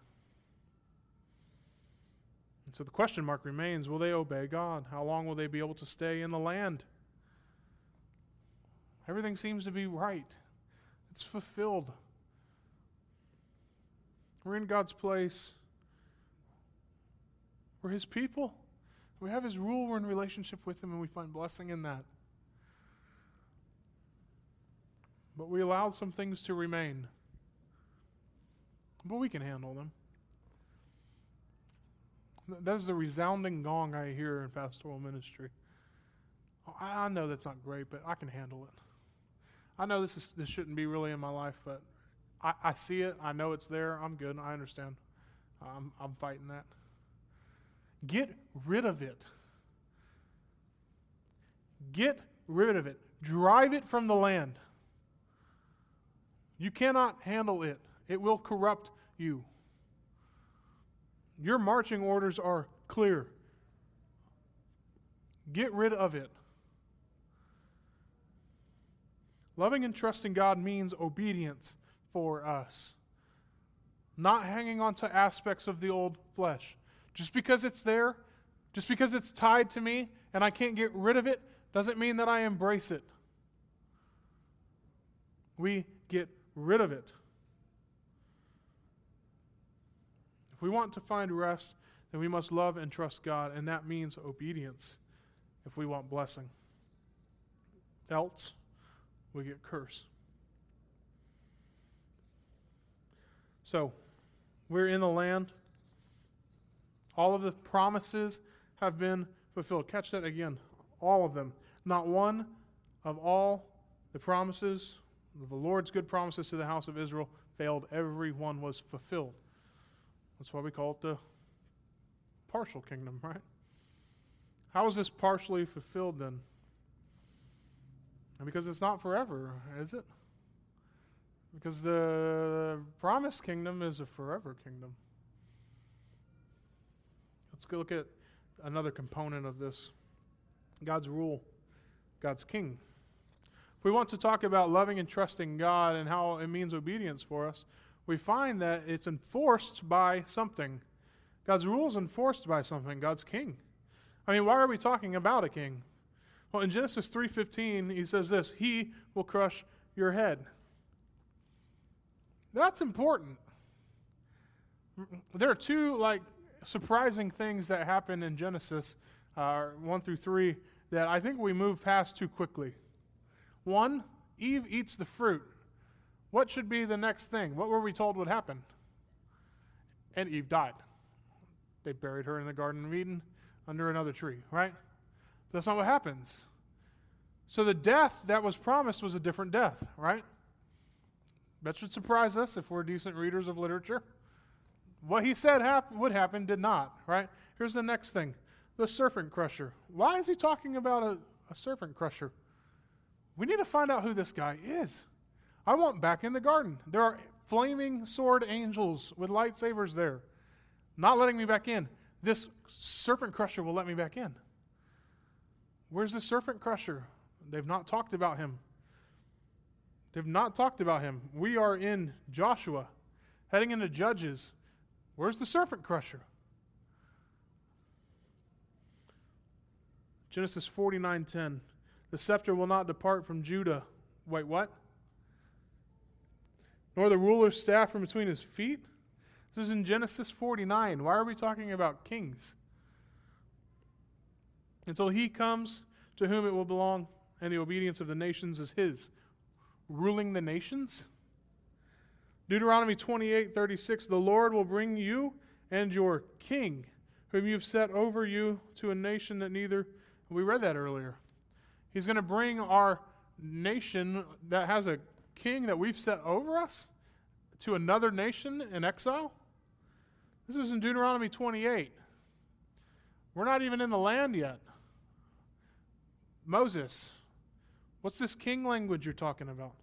And so the question mark remains will they obey God? How long will they be able to stay in the land? Everything seems to be right, it's fulfilled. We're in God's place. We're His people. We have His rule. We're in relationship with Him, and we find blessing in that. but we allowed some things to remain. But we can handle them. That is the resounding gong I hear in pastoral ministry. I know that's not great, but I can handle it. I know this is this shouldn't be really in my life, but I, I see it. I know it's there. I'm good. I understand. I'm, I'm fighting that. Get rid of it. Get rid of it. Drive it from the land. You cannot handle it, it will corrupt you. Your marching orders are clear. Get rid of it. Loving and trusting God means obedience for us, not hanging on to aspects of the old flesh. Just because it's there, just because it's tied to me and I can't get rid of it, doesn't mean that I embrace it. We get rid of it. If we want to find rest, then we must love and trust God, and that means obedience if we want blessing. Else, we get curse. So, we're in the land. All of the promises have been fulfilled. Catch that again. All of them. Not one of all the promises, the Lord's good promises to the house of Israel failed. Every one was fulfilled. That's why we call it the partial kingdom, right? How is this partially fulfilled then? Because it's not forever, is it? Because the promised kingdom is a forever kingdom. Let's go look at another component of this God's rule, God's king. If we want to talk about loving and trusting God and how it means obedience for us, we find that it's enforced by something. God's rule is enforced by something, God's king. I mean, why are we talking about a king? Well, in Genesis 3:15, he says this, "He will crush your head." That's important. There are two like surprising things that happen in Genesis uh, 1 through 3 that I think we move past too quickly. One, Eve eats the fruit. What should be the next thing? What were we told would happen? And Eve died. They buried her in the Garden of Eden under another tree, right? That's not what happens. So the death that was promised was a different death, right? That should surprise us if we're decent readers of literature. What he said hap- would happen did not, right? Here's the next thing the serpent crusher. Why is he talking about a, a serpent crusher? We need to find out who this guy is. I want back in the garden. There are flaming sword angels with lightsabers there, not letting me back in. This serpent crusher will let me back in. Where's the serpent crusher? They've not talked about him. They've not talked about him. We are in Joshua, heading into Judges. Where's the serpent crusher? Genesis 49:10. The scepter will not depart from Judah. Wait, what? Nor the ruler's staff from between his feet? This is in Genesis 49. Why are we talking about kings? Until he comes to whom it will belong, and the obedience of the nations is his ruling the nations? Deuteronomy 28 36, the Lord will bring you and your king, whom you've set over you, to a nation that neither, we read that earlier. He's going to bring our nation that has a king that we've set over us to another nation in exile. This is in Deuteronomy 28. We're not even in the land yet. Moses, What's this king language you're talking about?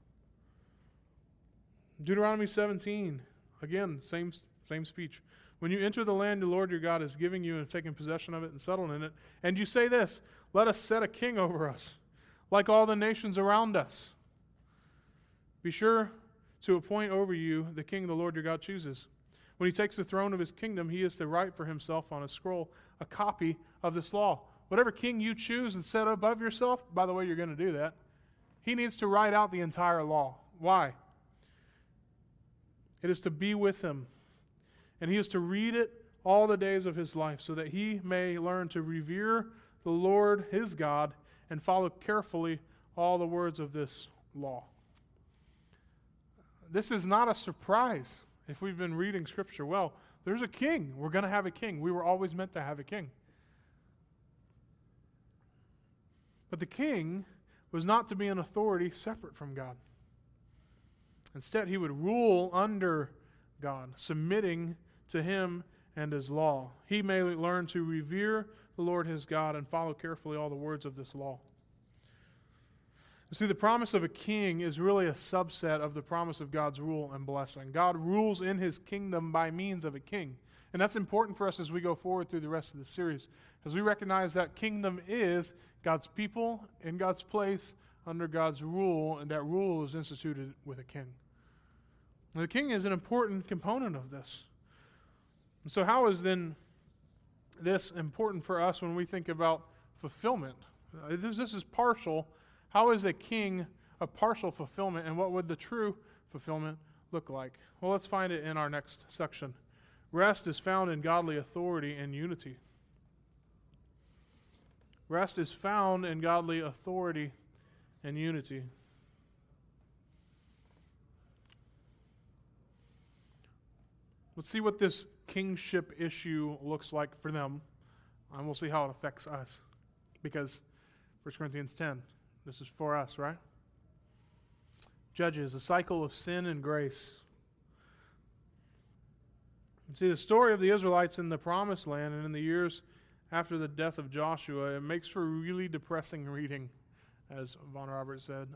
Deuteronomy 17. Again, same, same speech. When you enter the land the Lord your God is giving you and taking possession of it and settling in it, and you say this, let us set a king over us, like all the nations around us. Be sure to appoint over you the king the Lord your God chooses. When he takes the throne of his kingdom, he is to write for himself on a scroll a copy of this law. Whatever king you choose and set above yourself, by the way, you're going to do that he needs to write out the entire law. Why? It is to be with him. And he is to read it all the days of his life so that he may learn to revere the Lord his God and follow carefully all the words of this law. This is not a surprise if we've been reading Scripture well. There's a king. We're going to have a king. We were always meant to have a king. But the king was not to be an authority separate from God. Instead, he would rule under God, submitting to him and his law. He may learn to revere the Lord his God and follow carefully all the words of this law. See, the promise of a king is really a subset of the promise of God's rule and blessing. God rules in his kingdom by means of a king. And that's important for us as we go forward through the rest of the series, as we recognize that kingdom is God's people in God's place under God's rule, and that rule is instituted with a king. The king is an important component of this. And so, how is then this important for us when we think about fulfillment? Uh, this is partial. How is a king a partial fulfillment, and what would the true fulfillment look like? Well, let's find it in our next section. Rest is found in godly authority and unity. Rest is found in godly authority and unity. Let's see what this kingship issue looks like for them. And we'll see how it affects us. Because 1 Corinthians 10, this is for us, right? Judges, a cycle of sin and grace. And see, the story of the Israelites in the promised land and in the years after the death of Joshua, it makes for really depressing reading, as Vaughan Robert said.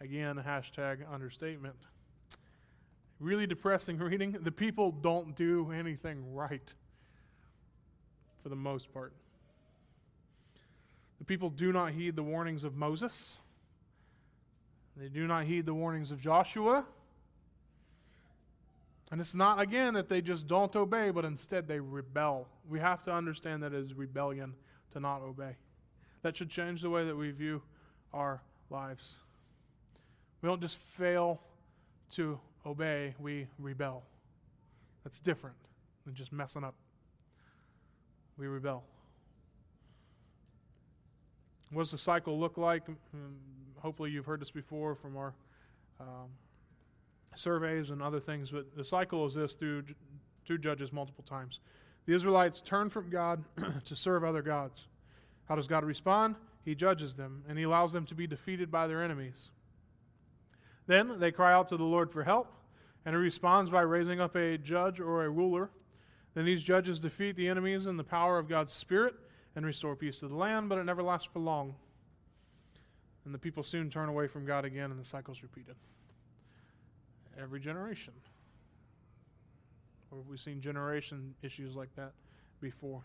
Again, hashtag understatement. Really depressing reading. The people don't do anything right for the most part. The people do not heed the warnings of Moses. They do not heed the warnings of Joshua. And it's not, again, that they just don't obey, but instead they rebel. We have to understand that it is rebellion to not obey. That should change the way that we view our lives. We don't just fail to obey, we rebel. That's different than just messing up. We rebel. What does the cycle look like? Hmm, hopefully, you've heard this before from our um, surveys and other things, but the cycle is this through, two Judges multiple times. The Israelites turn from God to serve other gods. How does God respond? He judges them, and He allows them to be defeated by their enemies. Then they cry out to the Lord for help, and He responds by raising up a judge or a ruler. Then these judges defeat the enemies in the power of God's Spirit and restore peace to the land, but it never lasts for long. And the people soon turn away from God again, and the cycle is repeated every generation. Or have we seen generation issues like that before?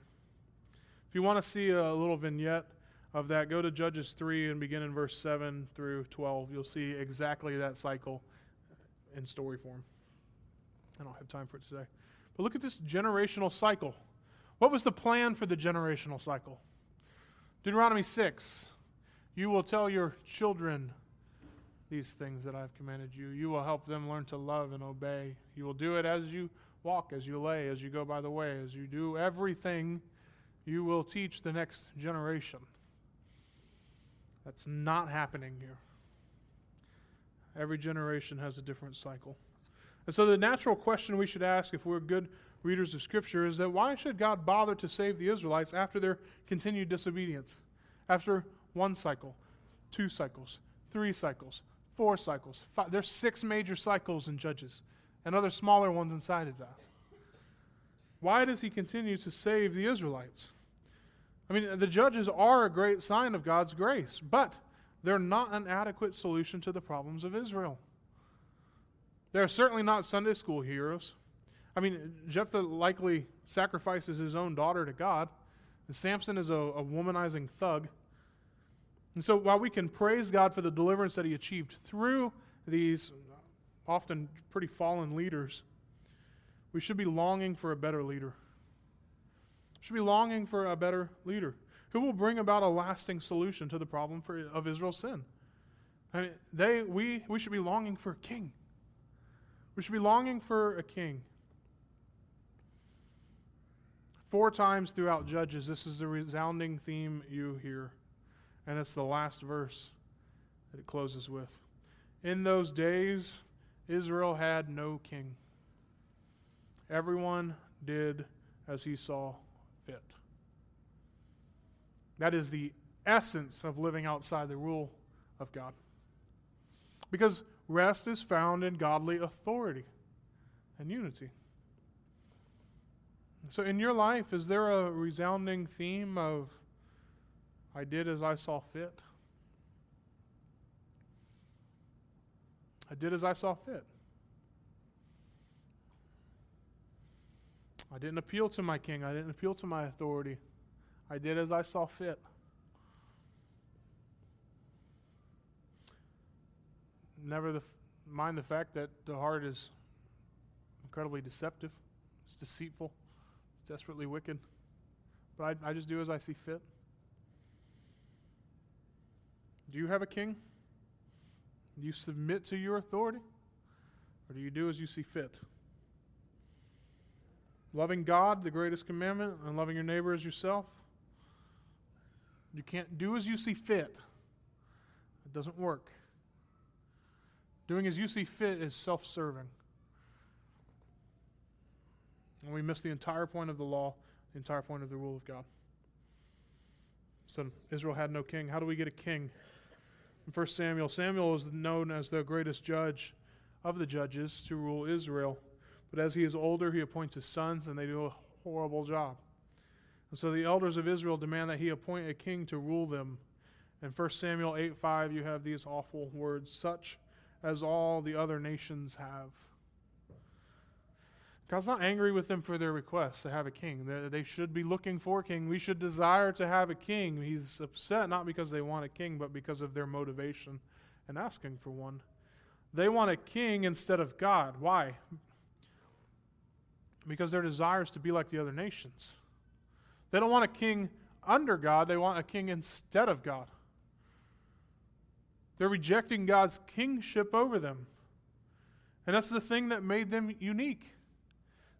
If you want to see a little vignette of that, go to Judges 3 and begin in verse 7 through 12. You'll see exactly that cycle in story form. I don't have time for it today. But look at this generational cycle. What was the plan for the generational cycle? Deuteronomy 6 You will tell your children these things that I've commanded you. You will help them learn to love and obey. You will do it as you walk, as you lay, as you go by the way, as you do everything you will teach the next generation. That's not happening here. Every generation has a different cycle. And so the natural question we should ask if we're good readers of Scripture is that why should God bother to save the Israelites after their continued disobedience? After one cycle, two cycles, three cycles, four cycles. Five, there's six major cycles in Judges and other smaller ones inside of that. Why does he continue to save the Israelites? I mean, the judges are a great sign of God's grace, but they're not an adequate solution to the problems of Israel. They're certainly not Sunday school heroes. I mean, Jephthah likely sacrifices his own daughter to God. And Samson is a, a womanizing thug. And so while we can praise God for the deliverance that he achieved through these often pretty fallen leaders, we should be longing for a better leader. Should be longing for a better leader who will bring about a lasting solution to the problem for, of Israel's sin. I mean, they, we, we should be longing for a king. We should be longing for a king. Four times throughout Judges, this is the resounding theme you hear. And it's the last verse that it closes with. In those days, Israel had no king. Everyone did as he saw fit. That is the essence of living outside the rule of God. Because rest is found in godly authority and unity. So, in your life, is there a resounding theme of I did as I saw fit. I did as I saw fit. I didn't appeal to my king. I didn't appeal to my authority. I did as I saw fit. Never the, mind the fact that the heart is incredibly deceptive, it's deceitful, desperately wicked. But I, I just do as I see fit. Do you have a king? Do you submit to your authority? Or do you do as you see fit? Loving God, the greatest commandment, and loving your neighbor as yourself. You can't do as you see fit. It doesn't work. Doing as you see fit is self serving. And we miss the entire point of the law, the entire point of the rule of God. So Israel had no king. How do we get a king? In 1 Samuel, Samuel is known as the greatest judge of the judges to rule Israel. But as he is older, he appoints his sons, and they do a horrible job. And so the elders of Israel demand that he appoint a king to rule them. In 1 Samuel 8 5, you have these awful words such as all the other nations have. God's not angry with them for their request to have a king. They should be looking for a king. We should desire to have a king. He's upset not because they want a king, but because of their motivation in asking for one. They want a king instead of God. Why? Because their desire is to be like the other nations. They don't want a king under God, they want a king instead of God. They're rejecting God's kingship over them. And that's the thing that made them unique.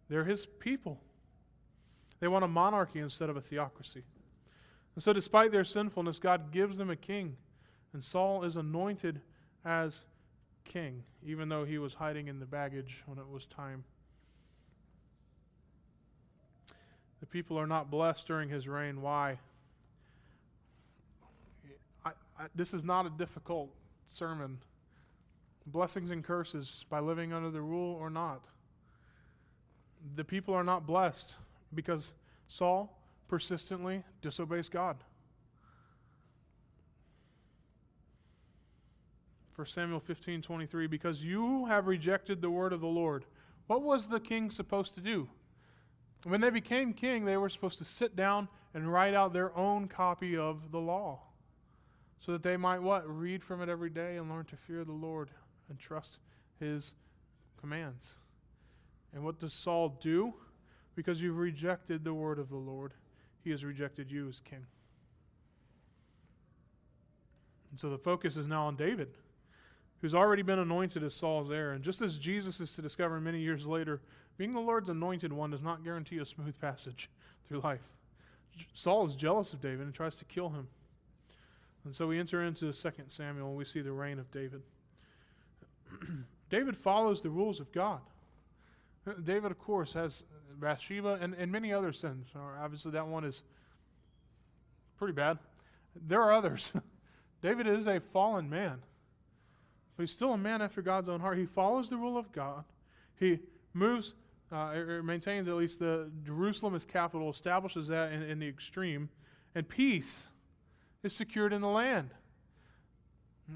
They're his people. They want a monarchy instead of a theocracy. And so, despite their sinfulness, God gives them a king. And Saul is anointed as king, even though he was hiding in the baggage when it was time. The people are not blessed during his reign. Why? I, I, this is not a difficult sermon. Blessings and curses by living under the rule or not the people are not blessed because Saul persistently disobeys God. For Samuel 15 23, because you have rejected the word of the Lord. What was the king supposed to do? When they became king, they were supposed to sit down and write out their own copy of the law so that they might what? Read from it every day and learn to fear the Lord and trust his commands. And what does Saul do? Because you've rejected the word of the Lord, he has rejected you as king. And so the focus is now on David, who's already been anointed as Saul's heir. And just as Jesus is to discover many years later, being the Lord's anointed one does not guarantee a smooth passage through life. Saul is jealous of David and tries to kill him. And so we enter into 2 Samuel and we see the reign of David. David follows the rules of God. David, of course, has Bathsheba and, and many other sins. Obviously, that one is pretty bad. There are others. David is a fallen man, but he's still a man after God's own heart. He follows the rule of God. He moves, uh, or maintains at least the Jerusalem as capital, establishes that in, in the extreme, and peace is secured in the land.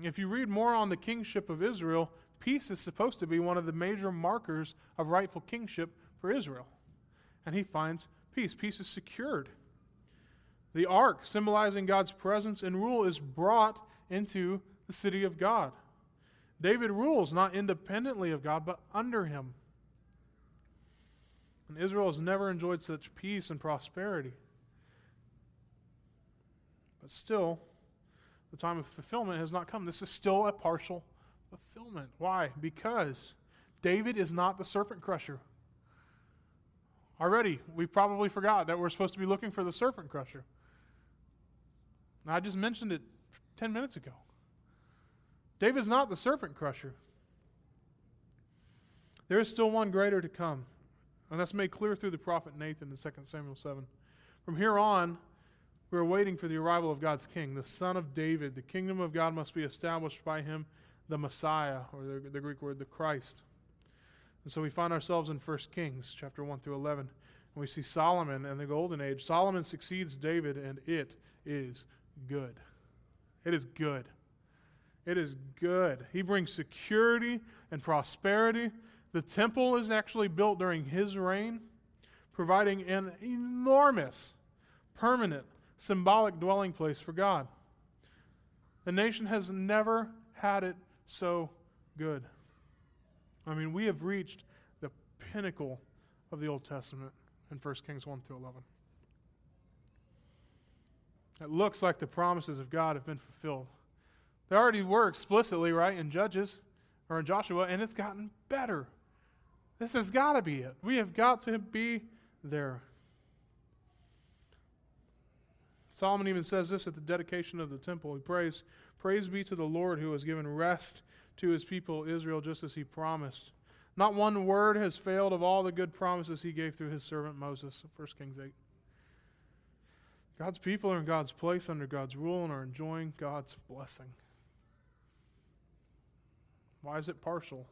If you read more on the kingship of Israel, peace is supposed to be one of the major markers of rightful kingship for Israel. And he finds peace. Peace is secured. The ark, symbolizing God's presence and rule, is brought into the city of God. David rules not independently of God, but under him. And Israel has never enjoyed such peace and prosperity. But still, the time of fulfillment has not come. This is still a partial fulfillment. Why? Because David is not the serpent crusher. Already, we probably forgot that we're supposed to be looking for the serpent crusher. Now, I just mentioned it 10 minutes ago. David's not the serpent crusher. There is still one greater to come, and that's made clear through the prophet Nathan in 2 Samuel 7. From here on, we are waiting for the arrival of God's king, the son of David. The kingdom of God must be established by him the Messiah, or the, the Greek word, the Christ. And so we find ourselves in 1 Kings chapter 1 through 11. And we see Solomon and the golden age. Solomon succeeds David, and it is good. It is good. It is good. He brings security and prosperity. The temple is actually built during his reign, providing an enormous, permanent, symbolic dwelling place for God. The nation has never had it so good. I mean, we have reached the pinnacle of the Old Testament in 1 Kings 1 through 11. It looks like the promises of God have been fulfilled. They already were explicitly, right, in Judges or in Joshua, and it's gotten better. This has got to be it. We have got to be there. Solomon even says this at the dedication of the temple. He prays, Praise be to the Lord who has given rest to his people Israel just as he promised. Not one word has failed of all the good promises he gave through his servant Moses. 1 Kings 8. God's people are in God's place under God's rule and are enjoying God's blessing. Why is it partial?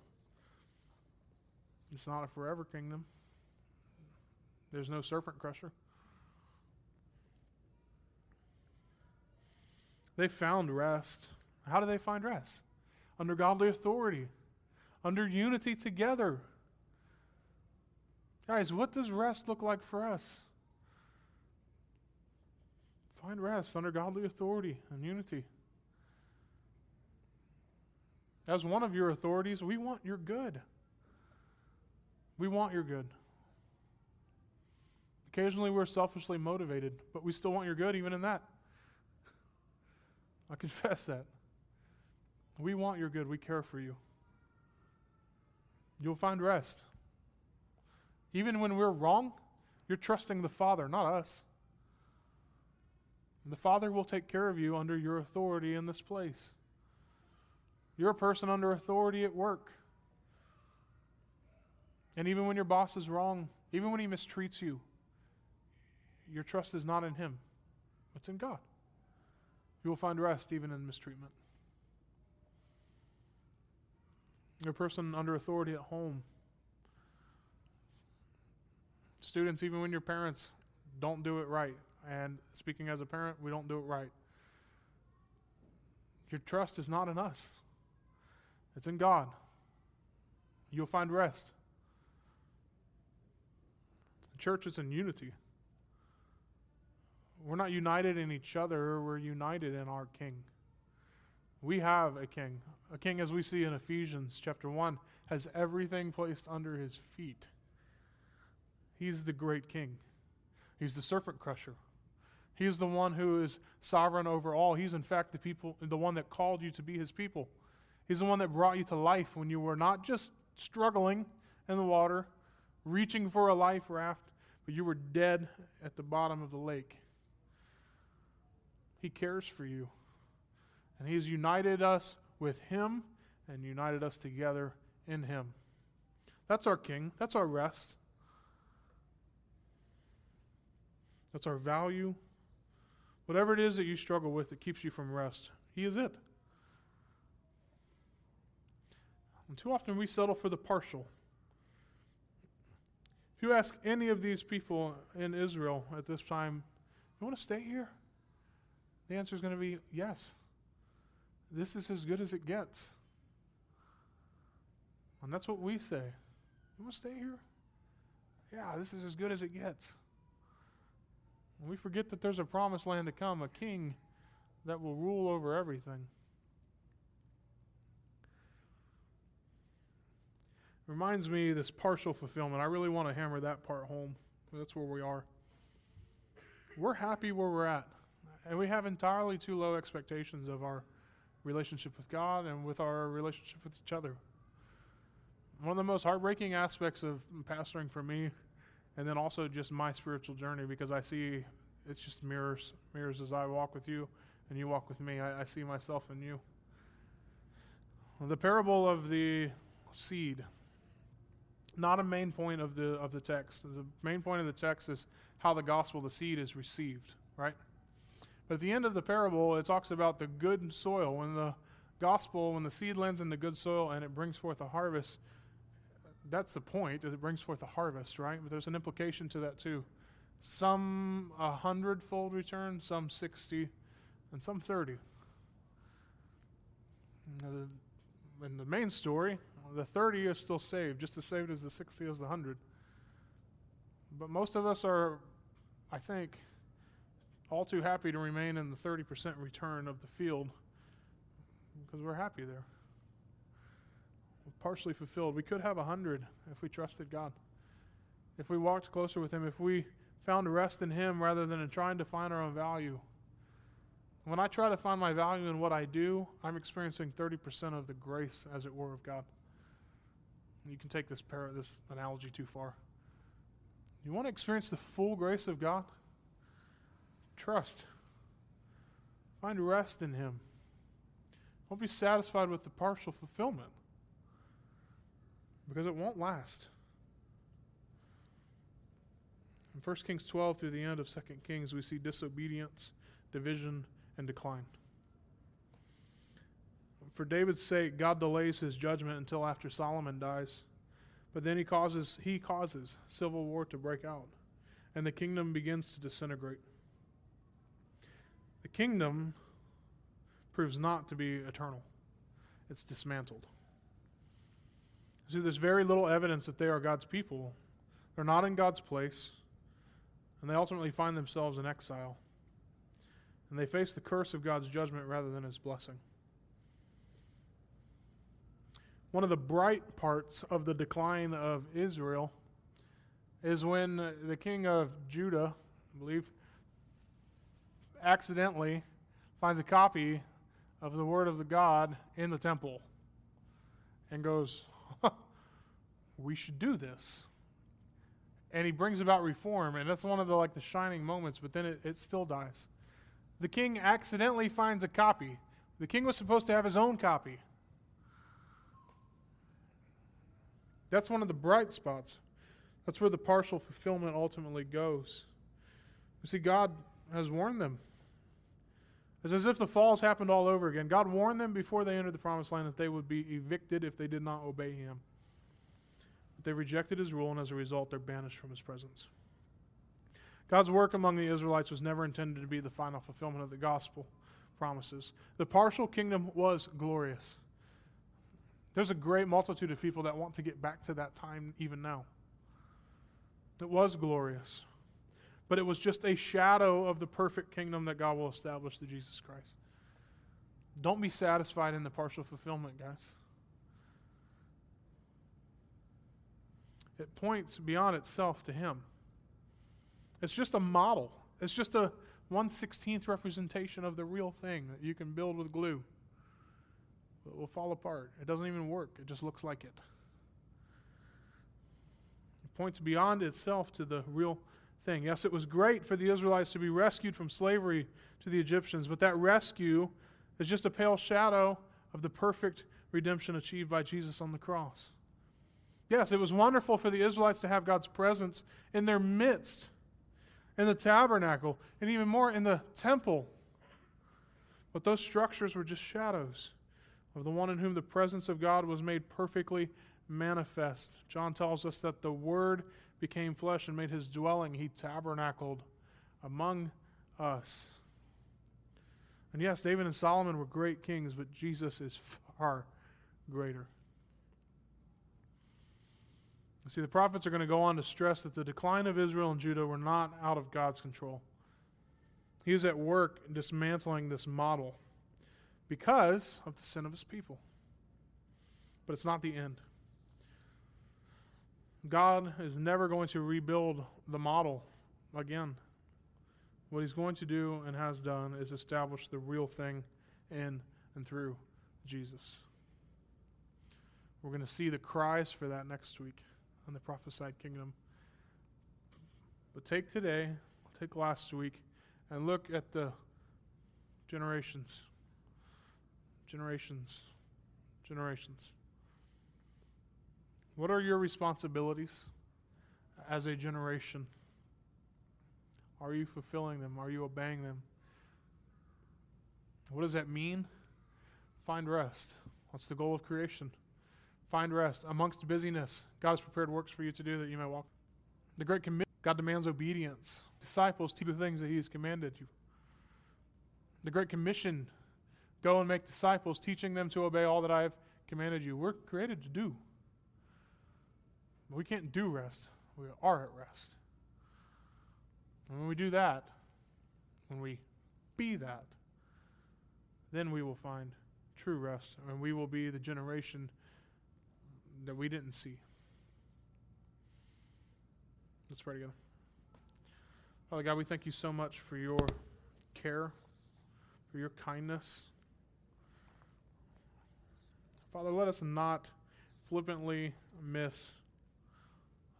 It's not a forever kingdom. There's no serpent crusher. They found rest. How do they find rest? Under godly authority, under unity together. Guys, what does rest look like for us? Find rest under godly authority and unity. As one of your authorities, we want your good. We want your good. Occasionally we're selfishly motivated, but we still want your good even in that. I confess that. We want your good. We care for you. You'll find rest. Even when we're wrong, you're trusting the Father, not us. The Father will take care of you under your authority in this place. You're a person under authority at work. And even when your boss is wrong, even when he mistreats you, your trust is not in him, it's in God. You will find rest even in mistreatment. You're a person under authority at home. Students, even when your parents don't do it right, and speaking as a parent, we don't do it right. Your trust is not in us, it's in God. You'll find rest. The church is in unity. We're not united in each other, we're united in our King. We have a king. A king, as we see in Ephesians chapter 1, has everything placed under his feet. He's the great king. He's the serpent crusher. He is the one who is sovereign over all. He's, in fact, the, people, the one that called you to be his people. He's the one that brought you to life when you were not just struggling in the water, reaching for a life raft, but you were dead at the bottom of the lake. He cares for you. And He's united us with Him and united us together in Him. That's our King. That's our rest. That's our value. Whatever it is that you struggle with that keeps you from rest, He is it. And too often we settle for the partial. If you ask any of these people in Israel at this time, you want to stay here? The answer is going to be yes. This is as good as it gets. And that's what we say. You want to stay here? Yeah, this is as good as it gets. And we forget that there's a promised land to come, a king that will rule over everything. Reminds me this partial fulfillment. I really want to hammer that part home. That's where we are. We're happy where we're at. And we have entirely too low expectations of our relationship with God and with our relationship with each other. One of the most heartbreaking aspects of pastoring for me, and then also just my spiritual journey, because I see it's just mirrors, mirrors as I walk with you and you walk with me. I, I see myself in you. The parable of the seed, not a main point of the of the text. The main point of the text is how the gospel, the seed, is received, right? But at the end of the parable, it talks about the good soil. When the gospel, when the seed lands in the good soil and it brings forth a harvest, that's the point, it brings forth a harvest, right? But there's an implication to that too. Some a hundredfold return, some 60, and some 30. In the main story, the 30 is still saved, just as saved as the 60 as the 100. But most of us are, I think, all too happy to remain in the 30% return of the field because we're happy there. We're partially fulfilled. We could have a 100 if we trusted God. If we walked closer with Him, if we found rest in Him rather than in trying to find our own value. When I try to find my value in what I do, I'm experiencing 30% of the grace, as it were, of God. You can take this, par- this analogy too far. You want to experience the full grace of God? Trust. Find rest in Him. Don't be satisfied with the partial fulfillment because it won't last. In 1 Kings 12 through the end of 2 Kings, we see disobedience, division, and decline. For David's sake, God delays his judgment until after Solomon dies. But then he causes he causes civil war to break out, and the kingdom begins to disintegrate. The kingdom proves not to be eternal. It's dismantled. See, there's very little evidence that they are God's people. They're not in God's place, and they ultimately find themselves in exile. And they face the curse of God's judgment rather than his blessing. One of the bright parts of the decline of Israel is when the king of Judah, I believe, accidentally finds a copy of the word of the God in the temple and goes, "We should do this." And he brings about reform, and that's one of the like the shining moments. But then it, it still dies. The king accidentally finds a copy. The king was supposed to have his own copy. That's one of the bright spots. That's where the partial fulfillment ultimately goes. You see, God has warned them. It's as if the falls happened all over again. God warned them before they entered the promised land that they would be evicted if they did not obey Him. But they rejected His rule, and as a result, they're banished from His presence. God's work among the Israelites was never intended to be the final fulfillment of the gospel promises. The partial kingdom was glorious. There's a great multitude of people that want to get back to that time even now. It was glorious. But it was just a shadow of the perfect kingdom that God will establish through Jesus Christ. Don't be satisfied in the partial fulfillment, guys. It points beyond itself to Him. It's just a model, it's just a 116th representation of the real thing that you can build with glue but it will fall apart. It doesn't even work, it just looks like it. It points beyond itself to the real thing. Yes, it was great for the Israelites to be rescued from slavery to the Egyptians, but that rescue is just a pale shadow of the perfect redemption achieved by Jesus on the cross. Yes, it was wonderful for the Israelites to have God's presence in their midst, in the tabernacle, and even more in the temple. But those structures were just shadows of the one in whom the presence of God was made perfectly manifest. John tells us that the Word became flesh and made his dwelling. He tabernacled among us. And yes, David and Solomon were great kings, but Jesus is far greater. See, the prophets are going to go on to stress that the decline of Israel and Judah were not out of God's control. He is at work dismantling this model because of the sin of his people. But it's not the end. God is never going to rebuild the model again. What he's going to do and has done is establish the real thing in and through Jesus. We're going to see the cries for that next week on the prophesied kingdom. But take today, take last week, and look at the generations generations, generations. What are your responsibilities as a generation? Are you fulfilling them? Are you obeying them? What does that mean? Find rest. What's the goal of creation? Find rest. Amongst busyness, God has prepared works for you to do that you may walk. The Great Commission, God demands obedience. Disciples, teach the things that He has commanded you. The Great Commission Go and make disciples, teaching them to obey all that I have commanded you. We're created to do. We can't do rest. We are at rest. And when we do that, when we be that, then we will find true rest, and we will be the generation that we didn't see. Let's pray together. Father God, we thank you so much for your care, for your kindness. Father, let us not flippantly miss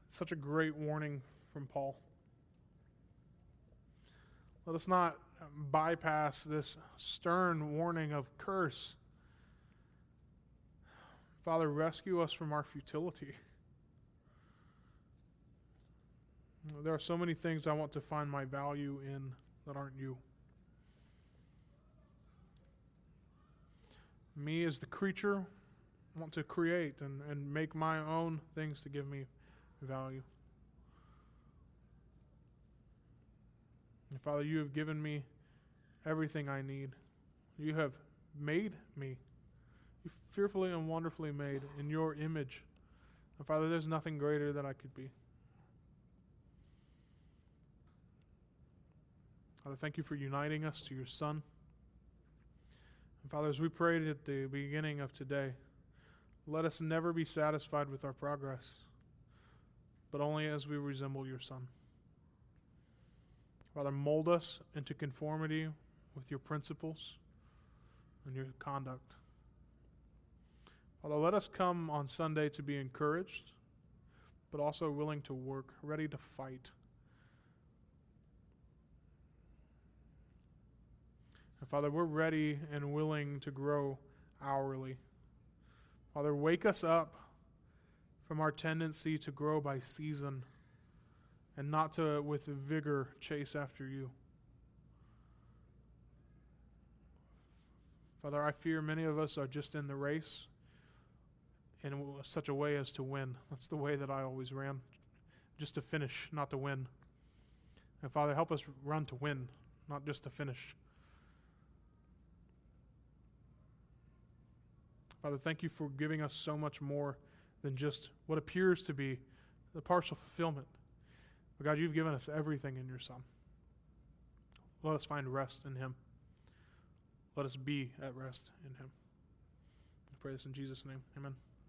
such a great warning from Paul. Let us not bypass this stern warning of curse. Father, rescue us from our futility. There are so many things I want to find my value in that aren't you. Me as the creature want to create and, and make my own things to give me value. And Father, you have given me everything I need. You have made me. You fearfully and wonderfully made in your image. And Father, there's nothing greater that I could be. Father, thank you for uniting us to your Son. And Father, as we prayed at the beginning of today, let us never be satisfied with our progress, but only as we resemble your Son. Father, mold us into conformity with your principles and your conduct. Father, let us come on Sunday to be encouraged, but also willing to work, ready to fight. And Father, we're ready and willing to grow hourly. Father, wake us up from our tendency to grow by season and not to, with vigor, chase after you. Father, I fear many of us are just in the race in such a way as to win. That's the way that I always ran, just to finish, not to win. And Father, help us run to win, not just to finish. Father, thank you for giving us so much more than just what appears to be the partial fulfillment. But God, you've given us everything in your Son. Let us find rest in him. Let us be at rest in him. I pray this in Jesus' name. Amen.